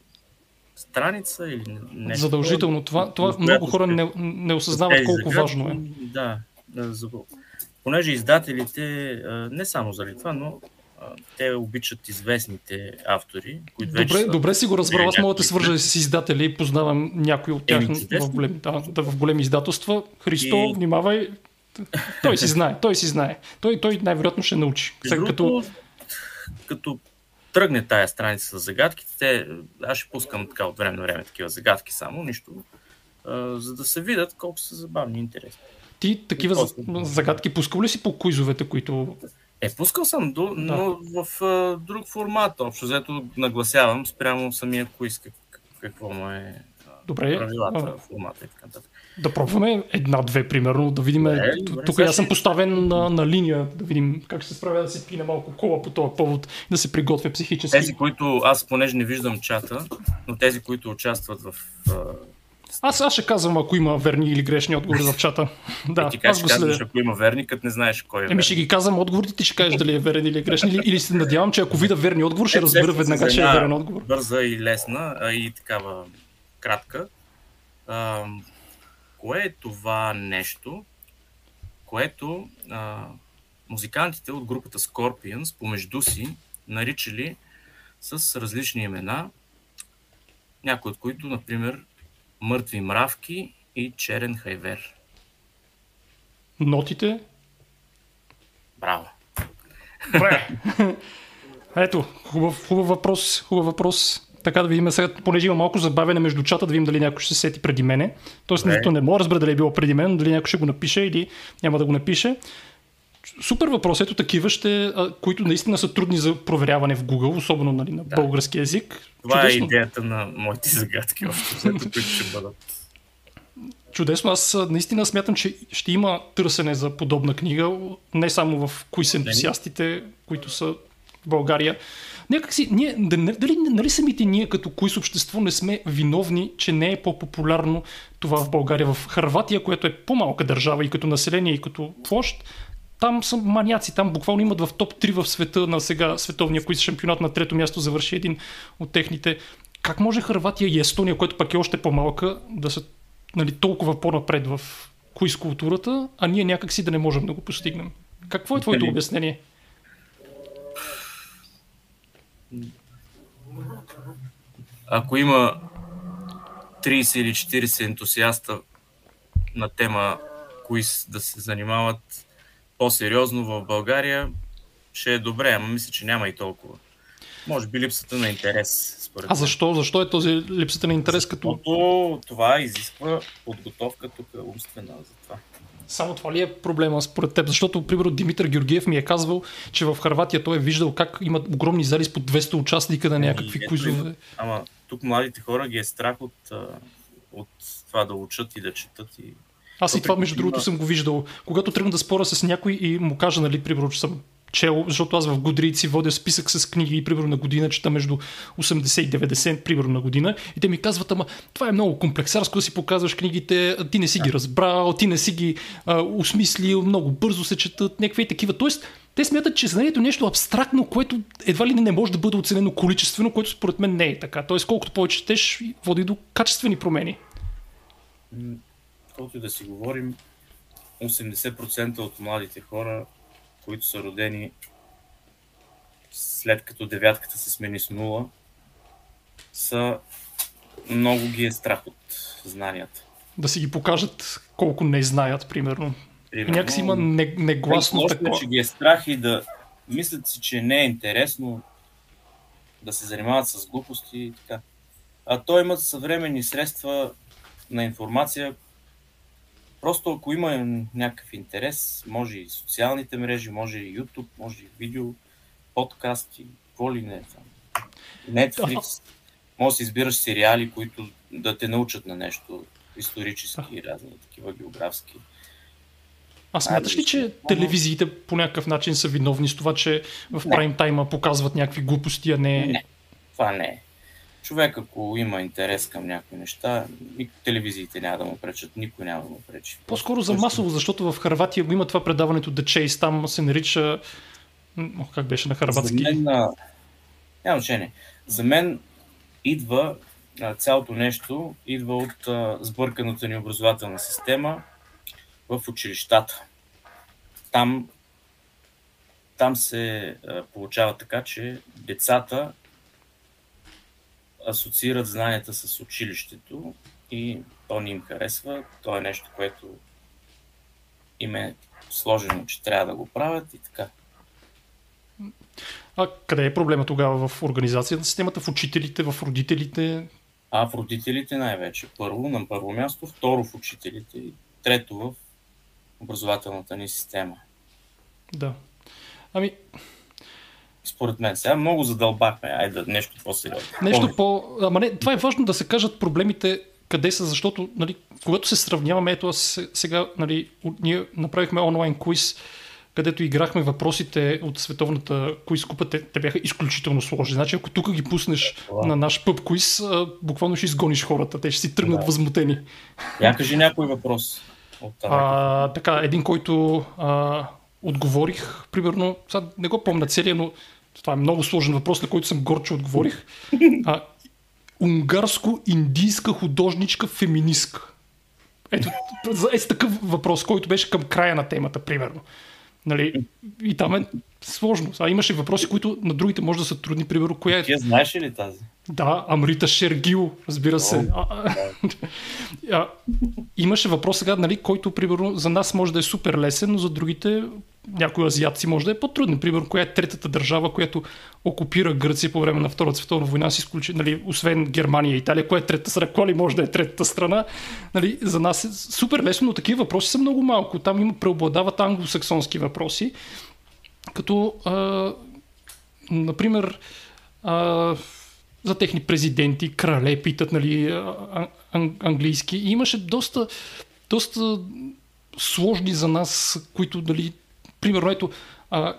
страница или нещо. Задължително. Това, това много хора не, не осъзнават колко загадки, важно е. Да, за, понеже издателите, не само за Литва, но те обичат известните автори, които добре, вече са... Добре си го разбрал, аз мога да се свържа с издатели и познавам някои от тях в, големи, да, да, в големи издателства. Христо, и... внимавай, той си знае, той си знае. Той, той най-вероятно ще научи. Сега, като... като тръгне тая страница с загадките, те, аз ще пускам така от време на време такива загадки само, нищо, а, за да се видят колко са забавни и интересни. Ти такива загадки пускал ли си по куизовете, които е, пускал съм, до, да. но в а, друг формат. Общо взето нагласявам спрямо самия куиз, как, какво му е Добре, правилата, а, формата и така нататък. Да пробваме една-две, примерно, да видим. Добре, добре, Тук аз съм поставен на, на линия, да видим как ще се справя да се пине малко кола по този повод, да се приготвя психически. Тези, които аз понеже не виждам чата, но тези, които участват в аз, аз ще казвам, ако има верни или грешни отговори в чата. да, е, ти аз го казваш, ако има верни, като не знаеш кой е Еми ще ги казвам отговорите, ти ще кажеш дали е верен или грешен. Или, или се надявам, че ако видя верни отговор, ще е, разбера веднага, че е верен отговор. Бърза и лесна, а и такава кратка. Кое е това нещо, което а, музикантите от групата Scorpions помежду си наричали с различни имена, някои от които, например, мъртви мравки и черен хайвер. Нотите? Браво. Добре. Ето, хубав, хубав въпрос, хубав въпрос. Така да видим сега, понеже има малко забавяне между чата, да видим дали някой ще се сети преди мене. Тоест, не. не мога да разбера дали е било преди мен, дали някой ще го напише или няма да го напише. Супер въпрос. Ето такива ще, които наистина са трудни за проверяване в Google, особено нали, на да. български язик. Това е Чудесно. е идеята на моите загадки, още, които ще бъдат. Чудесно. Аз наистина смятам, че ще има търсене за подобна книга, не само в кои са ентусиастите, които са в България. Някак си, ние, дали, нали самите ние като кои общество не сме виновни, че не е по-популярно това в България. В Харватия, което е по-малка държава и като население, и като площ, там са маняци, там буквално имат в топ 3 в света на сега световния кои шампионат на трето място завърши един от техните. Как може Харватия и Естония, което пък е още по-малка, да са нали, толкова по-напред в кои културата, а ние някакси да не можем да го постигнем? Какво е твоето обяснение? Ако има 30 или 40 ентусиаста на тема кои да се занимават по-сериозно в България, ще е добре, ама мисля, че няма и толкова. Може би липсата на интерес. Според а защо? Защо е този липсата на интерес? Като... Защото това изисква подготовка тук умствена за това. Само това ли е проблема според теб? Защото, примерно, Димитър Георгиев ми е казвал, че в Харватия той е виждал как имат огромни зали с по 200 участника на някакви куизове. Ама тук младите хора ги е страх от, от това да учат и да четат и аз и това, между другото, съм го виждал. Когато тръгна да спора с някой и му кажа, нали, примерно, че съм чел, защото аз в Goodreads водя списък с книги и примерно на година чета между 80 и 90 примерно на година и те ми казват, ама това е много комплексарско да си показваш книгите, ти не си ги разбрал, ти не си ги а, осмислил, много бързо се четат, някакви такива. Тоест, те смятат, че знанието е нещо абстрактно, което едва ли не може да бъде оценено количествено, което според мен не е така. Тоест, колкото повече четеш, води до качествени промени каквото и да си говорим, 80% от младите хора, които са родени след като девятката се смени с нула, са много ги е страх от знанията. Да си ги покажат колко не знаят, примерно. примерно Някакси има негласно не такова. че ги е страх и да мислят си, че не е интересно да се занимават с глупости и така. А то имат съвременни средства на информация, Просто ако има някакъв интерес, може и социалните мрежи, може и YouTube, може и видео, подкасти, какво ли не. Netflix. Може да си избираш сериали, които да те научат на нещо исторически и разни такива географски. А смяташ ли, че телевизиите по някакъв начин са виновни с това, че в не. прайм тайма показват някакви глупости, а не... Не, това не е. Човек, ако има интерес към някои неща, и телевизиите няма да му пречат, никой няма да му пречи. По-скоро за масово, защото в Харватия го има това предаването The Chase, там се нарича... О, как беше на харватски? За мен, няма значение. За мен идва цялото нещо, идва от сбърканата ни образователна система в училищата. Там, там се получава така, че децата асоциират знанията с училището и то не им харесва. То е нещо, което им е сложено, че трябва да го правят и така. А къде е проблема тогава в организацията на системата, в учителите, в родителите? А в родителите най-вече. Първо, на първо място, второ в учителите и трето в образователната ни система. Да. Ами, според мен. Сега много задълбахме. Айде нещо по-сериозно. Нещо по... Ама не, това е важно да се кажат проблемите къде са, защото нали, когато се сравняваме, ето аз сега нали, ние направихме онлайн квиз, където играхме въпросите от световната квиз купа, те, те бяха изключително сложни. Значи ако тук ги пуснеш Това. на наш пъб квиз, буквално ще изгониш хората, те ще си тръгнат да. възмутени. Я кажи някой въпрос. От а, така, един, който а, отговорих, примерно, сега не го помня целия, но това е много сложен въпрос, на който съм горче отговорих. А, унгарско-индийска художничка феминистка. Ето, е такъв въпрос, който беше към края на темата, примерно. Нали? И там е сложно. А имаше въпроси, които на другите може да са трудни. Примерно, коя е. Ти знаеш ли тази? Да, Амрита Шергил, разбира се. О, а, а, имаше въпрос сега, нали, който, примерно, за нас може да е супер лесен, но за другите някои азиатци може да е по-трудно. Примерно, коя е третата държава, която окупира Гърция по време на Втората световна война, с изключи, нали, освен Германия и Италия, коя е третата страна, коя може да е третата страна. Нали, за нас е супер лесно, но такива въпроси са много малко. Там има преобладават англосаксонски въпроси, като, а, например, а, за техни президенти, крале питат нали, ан- английски. И имаше доста, доста сложни за нас, които, нали, примерно, ето, а,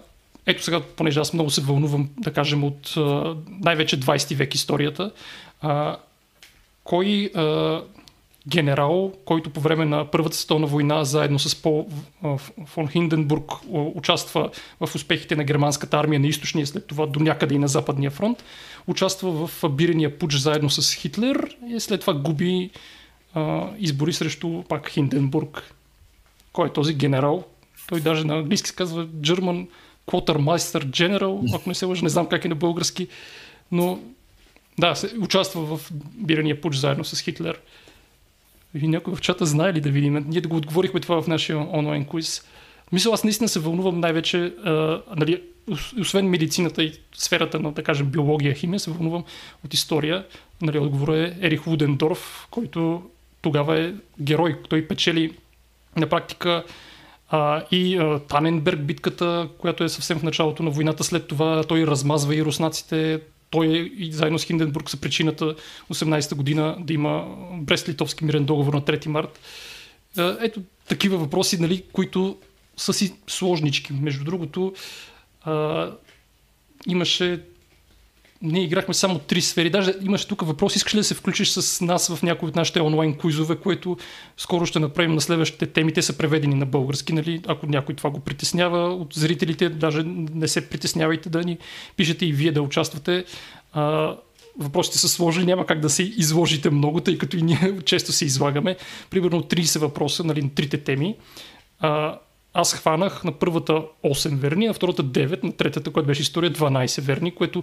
ето сега, понеже аз много се вълнувам, да кажем, от а, най-вече 20 век историята, а, кой а, генерал, който по време на Първата световна война заедно с Пол фон Хинденбург участва в успехите на германската армия на източния, след това до някъде и на западния фронт, участва в бирения пуч заедно с Хитлер и след това губи а, избори срещу пак Хинденбург. Кой е този генерал? Той даже на английски се казва German Quartermaster General, ако не се лъжа, не знам как е на български, но да, се, участва в бирания пуч заедно с Хитлер. И някой в чата знае ли да видим? Ние да го отговорихме това в нашия онлайн квиз. Мисля, аз наистина се вълнувам най-вече, а, нали, освен медицината и сферата на, да кажем, биология, химия, се вълнувам от история. Нали, отговор е Ерих Лудендорф, който тогава е герой. Той печели на практика а, и а, Таненберг битката, която е съвсем в началото на войната. След това той размазва и руснаците той и заедно с Хинденбург са причината 18-та година да има Брест-Литовски мирен договор на 3 март. Ето такива въпроси, нали, които са си сложнички. Между другото, а, имаше ние играхме само три сфери. Даже имаш тук въпрос, искаш ли да се включиш с нас в някои от нашите онлайн куизове, което скоро ще направим на следващите теми. Те са преведени на български, нали? ако някой това го притеснява от зрителите, даже не се притеснявайте да ни пишете и вие да участвате. А, въпросите са сложни, няма как да се изложите много, тъй като и ние често се излагаме. Примерно 30 въпроса, нали, на трите теми. А, аз хванах на първата 8 верни, на втората 9, на третата, която беше история, 12 верни, което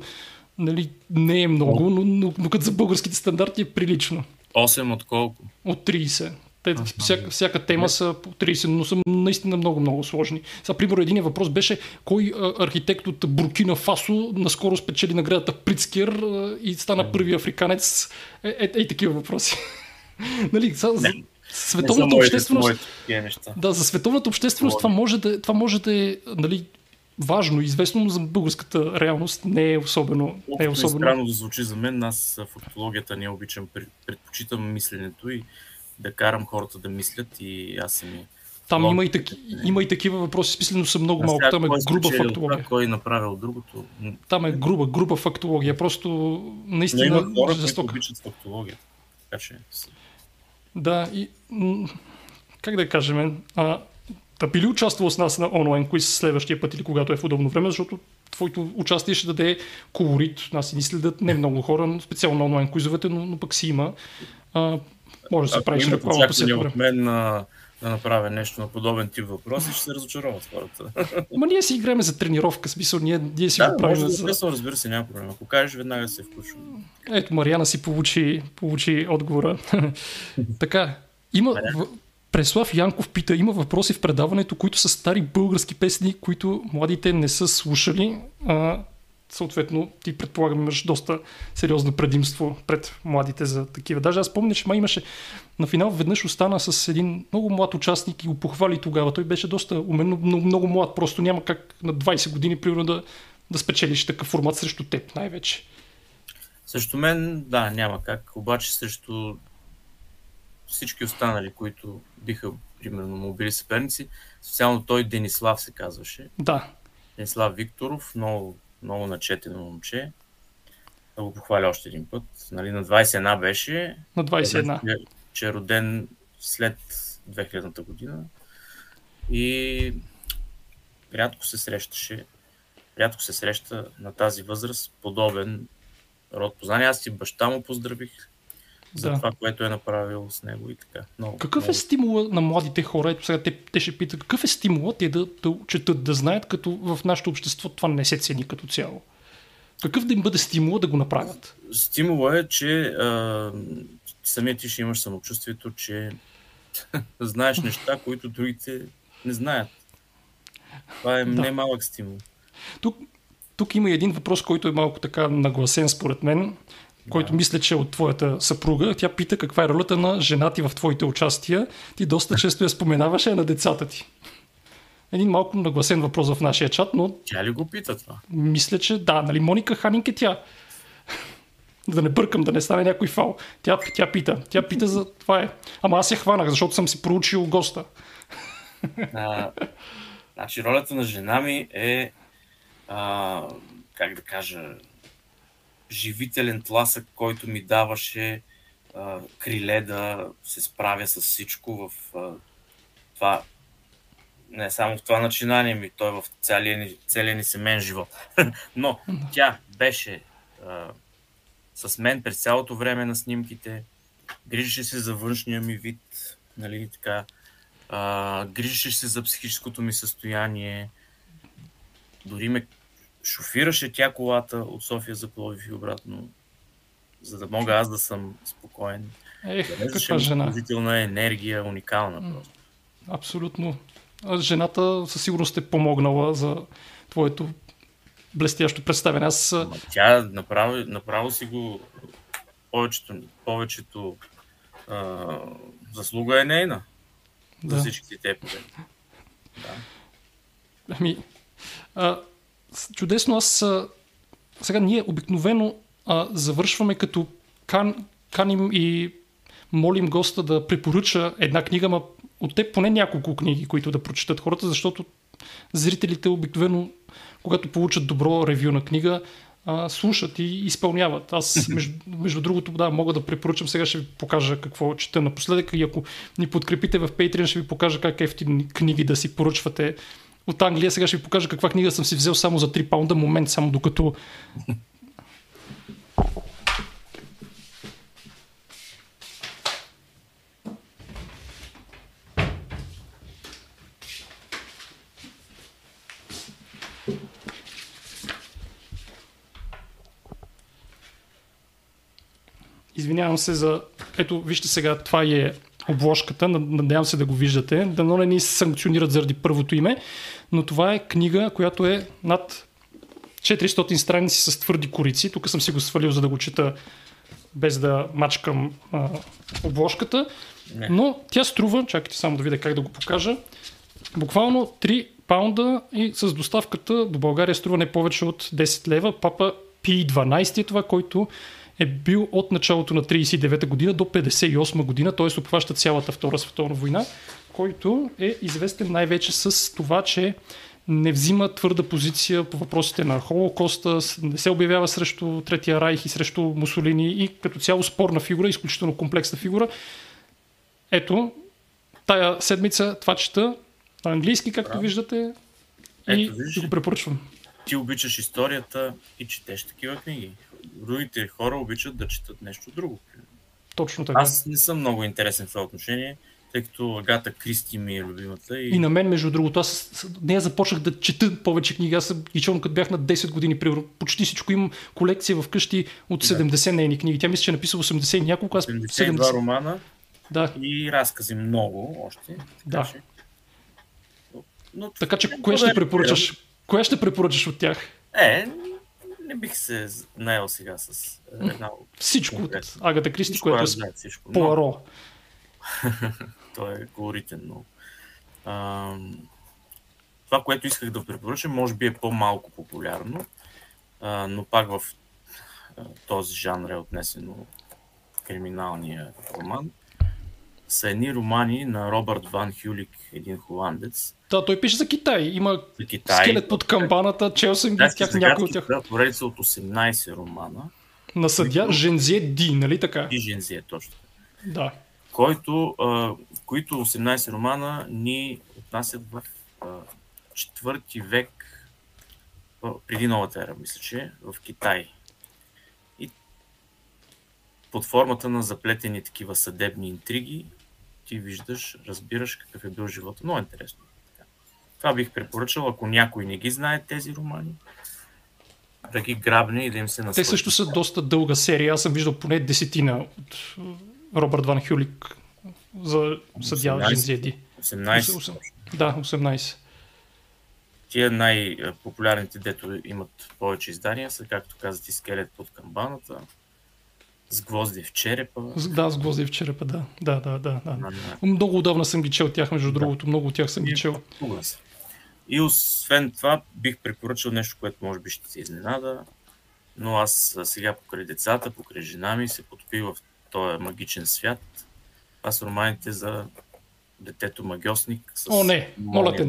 нали, не е много, но, но, но като за българските стандарти е прилично. 8 от колко? От 30. Те, всяка, всяка тема са по 30, но са наистина много, много сложни. Сега, примерно, един въпрос беше кой архитект от Буркина Фасо наскоро спечели наградата Прицкер и стана първи африканец. Е, е, е, е такива въпроси. нали, сега, не, световната не общественост. Да, за световната общественост това може да, това може да е нали, важно, известно, но за българската реалност не е особено. Не е особено. Странно да звучи за мен, аз фактологията не обичам, предпочитам мисленето и да карам хората да мислят и аз съм Там има и, таки, има и такива въпроси, смислено са много малко. Там е груба фактология. Това, кой е направил другото. Там е груба, груба фактология. Просто наистина. Но има хора, които обичат фактология. Така че... Да, и как да кажем, а, да би ли участвал с нас на онлайн квиз следващия път или когато е в удобно време, защото твоето участие ще даде колорит. Нас и ни следят не много хора, специално на онлайн квизовете, но, но пък си има. А, може да се правиш реклама по всяко от мен на, да направя нещо на подобен тип въпрос и ще се разочароват хората. Ма ние си играем за тренировка, смисъл, ние, ние си да, го правим може за... Да, разбира се, няма проблем. Ако кажеш, веднага се включвам. Ето, Мариана си получи, получи отговора. така, има, Преслав Янков пита, има въпроси в предаването, които са стари български песни, които младите не са слушали. А, съответно, ти предполагам имаш доста сериозно предимство пред младите за такива. Даже аз помня, че ма имаше на финал веднъж остана с един много млад участник и го похвали тогава. Той беше доста умен, много, много млад. Просто няма как на 20 години, примерно, да, да спечелиш такъв формат срещу теб най-вече. Срещу мен, да, няма как. Обаче срещу всички останали, които биха, примерно, му били съперници. Специално той Денислав се казваше. Да. Денислав Викторов, много, много начетено момче. Да го похваля още един път. Нали, на 21 беше. На 21. Че, че е роден след 2000-та година. И рядко се срещаше рядко се среща на тази възраст подобен род познание. Аз и баща му поздравих за да. това, което е направил с него и така. Много, какъв много... е стимула на младите хора? Ето сега те, те ще питат, какъв е стимула те да, да четат, да знаят, като в нашето общество това не се цени като цяло? Какъв да им бъде стимула да го направят? Стимула е, че а, самият ти ще имаш самочувствието, че знаеш неща, които другите не знаят. Това е да. не малък стимул. Тук, тук има един въпрос, който е малко така нагласен според мен който мисля, че е от твоята съпруга. Тя пита каква е ролята на жена ти в твоите участия. Ти доста често я споменаваш е на децата ти. Един малко нагласен въпрос в нашия чат, но... Тя ли го пита това? Мисля, че да. Нали, Моника Ханинг е тя. да не бъркам, да не стане някой фал. Тя, тя пита. Тя пита за това е. Ама аз я хванах, защото съм си проучил госта. а, значи, ролята на жена ми е а, как да кажа, живителен тласък, който ми даваше а, криле да се справя с всичко в а, това, не само в това начинание ми, той в целия ни, целия ни семейен живот. Но тя беше а, с мен през цялото време на снимките, грижеше се за външния ми вид, нали, така, а, грижеше се за психическото ми състояние, дори ме шофираше тя колата от София за Пловдив и обратно, за да мога аз да съм спокоен. Ех, да каква жена. Положителна енергия, уникална просто. Абсолютно. Жената със сигурност е помогнала за твоето блестящо представяне. Аз... тя направо, направо си го повечето, повечето а, заслуга е нейна. Да. За всичките те. Да. Ами, а, чудесно. Аз сега ние обикновено а, завършваме като кан, каним и молим госта да препоръча една книга, ма от теб поне няколко книги, които да прочитат хората, защото зрителите обикновено, когато получат добро ревю на книга, а, слушат и изпълняват. Аз, между, между другото, да, мога да препоръчам. Сега ще ви покажа какво чета напоследък и ако ни подкрепите в Patreon, ще ви покажа как ефтини книги да си поръчвате от Англия. Сега ще ви покажа каква книга съм си взел само за 3 паунда. Момент, само докато Извинявам се за... Ето, вижте сега, това е обложката, надявам се да го виждате. Дано не ни санкционират заради първото име, но това е книга, която е над 400 страници с твърди корици. Тук съм си го свалил, за да го чета без да мачкам а, обложката. Не. Но тя струва, чакайте само да видя как да го покажа, буквално 3 паунда и с доставката до България струва не повече от 10 лева. Папа P12 е това, който е бил от началото на 39 година до 58 година, т.е. обхваща цялата Втора световна война, който е известен най-вече с това, че не взима твърда позиция по въпросите на Холокоста, не се обявява срещу Третия райх и срещу Мусолини и като цяло спорна фигура, изключително комплексна фигура. Ето, тая седмица това чета на английски, както да. виждате, и Ето, виж, го препоръчвам. Ти обичаш историята и четеш такива книги. Другите хора обичат да четат нещо друго. Точно така. Аз не съм много интересен в това отношение тъй като Агата Кристи ми е любимата. И... и на мен, между другото, аз нея започнах да чета повече книги. Аз съм ги като бях на 10 години, примерно. Почти всичко имам колекция вкъщи от 70 да. нейни книги. Тя мисля, че е написала 80 няколко, аз 72 70... романа да. и разкази много още. Така да. Че... Но, така че, кое ще препоръчаш? Кое ще препоръчаш от тях? Е, не бих се наел сега с една... Всичко от Агата Кристи, което е Пуаро. Той е колоритен много. А, това, което исках да препоръчам, може би е по-малко популярно, а, но пак в а, този жанр е отнесено криминалния роман. Са едни романи на Робърт Ван Хюлик, един холандец. Да, той пише за Китай. Има за Китай. скелет под камбаната, чел съм ги тях някои от тях. Да, поредица от 18 романа. На съдя които... Жензие Ди, нали така? И Жензие, точно. Да който, а, които 18 романа ни отнасят в а, четвърти век а, преди новата ера, мисля, че в Китай. И под формата на заплетени такива съдебни интриги ти виждаш, разбираш какъв е бил живота. Много интересно. Това бих препоръчал, ако някой не ги знае тези романи, да ги грабне и да им се наслади. Те също са доста дълга серия. Аз съм виждал поне десетина от Робърт Ван Хюлик за съдя Жензеди. 18. Да, 18. Тия най-популярните, дето имат повече издания, са, както казвате, скелет под камбаната, с гвозди в черепа. Да, с гвозди в черепа, да. Да, да, да. да. Много отдавна съм ги чел тях, между да. другото. Много от тях съм ги чел. И освен това, бих препоръчал нещо, което може би ще се изненада, но аз сега покрай децата, покрай жена ми се потопи в този магичен свят. Това са романите за детето магиосник. С О, не, моля те,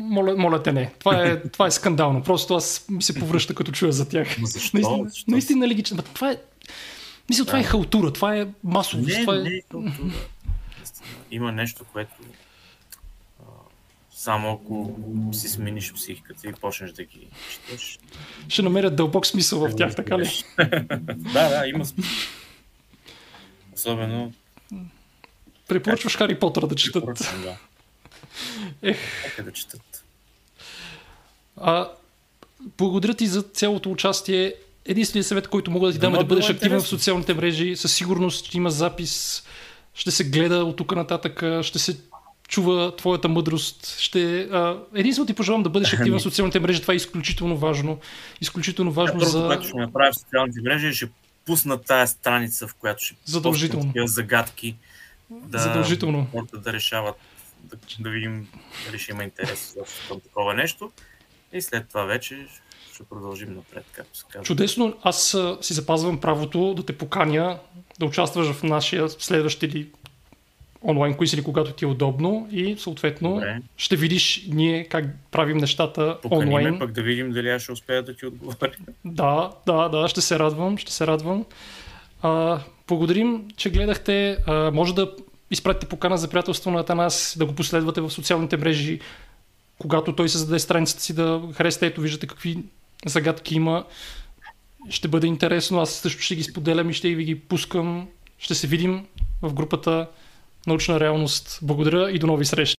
моля, моля те не. Това е, това е скандално. Просто аз ми се повръща като чуя за тях. Но защо? Наистина, защо? наистина логично. Това е, мисля, това е халтура, това е масовост. Не, това е... не е халтура. Има нещо, което само ако си смениш психиката и почнеш да ги четеш. Ще намерят дълбок смисъл в тях, така ли? да, да, има смисъл. Особено... Препоръчваш. Хари Потър да четат. Да. Ех. Нека да четат. А, благодаря ти за цялото участие. Единственият съвет, който мога да ти дам е да бъдеш активен в социалните мрежи. Със сигурност ще има запис, ще се гледа от тук нататък, ще се чува твоята мъдрост. Ще, а, единствено ти пожелавам да бъдеш активен в социалните мрежи. Това е изключително важно. Изключително важно за... което ще направя в социалните мрежи, ще пусна тая страница, в която ще Задължително. загадки. Да, Задължително. Хората да решават, да, да видим дали ще има интерес в такова нещо. И след това вече ще продължим напред, както се казва. Чудесно. Аз си запазвам правото да те поканя да участваш в нашия следващ или онлайн или когато ти е удобно и съответно Добре. ще видиш ние как правим нещата Поканим онлайн. пък да видим дали аз ще успея да ти отговоря. Да, да, да, ще се радвам, ще се радвам. А, благодарим, че гледахте. А, може да изпратите покана за приятелство на Атанас, да го последвате в социалните мрежи, когато той се зададе страницата си да харесате. Ето, виждате какви загадки има. Ще бъде интересно. Аз също ще ги споделям и ще ви ги пускам. Ще се видим в групата научна реалност. Благодаря и до нови срещи!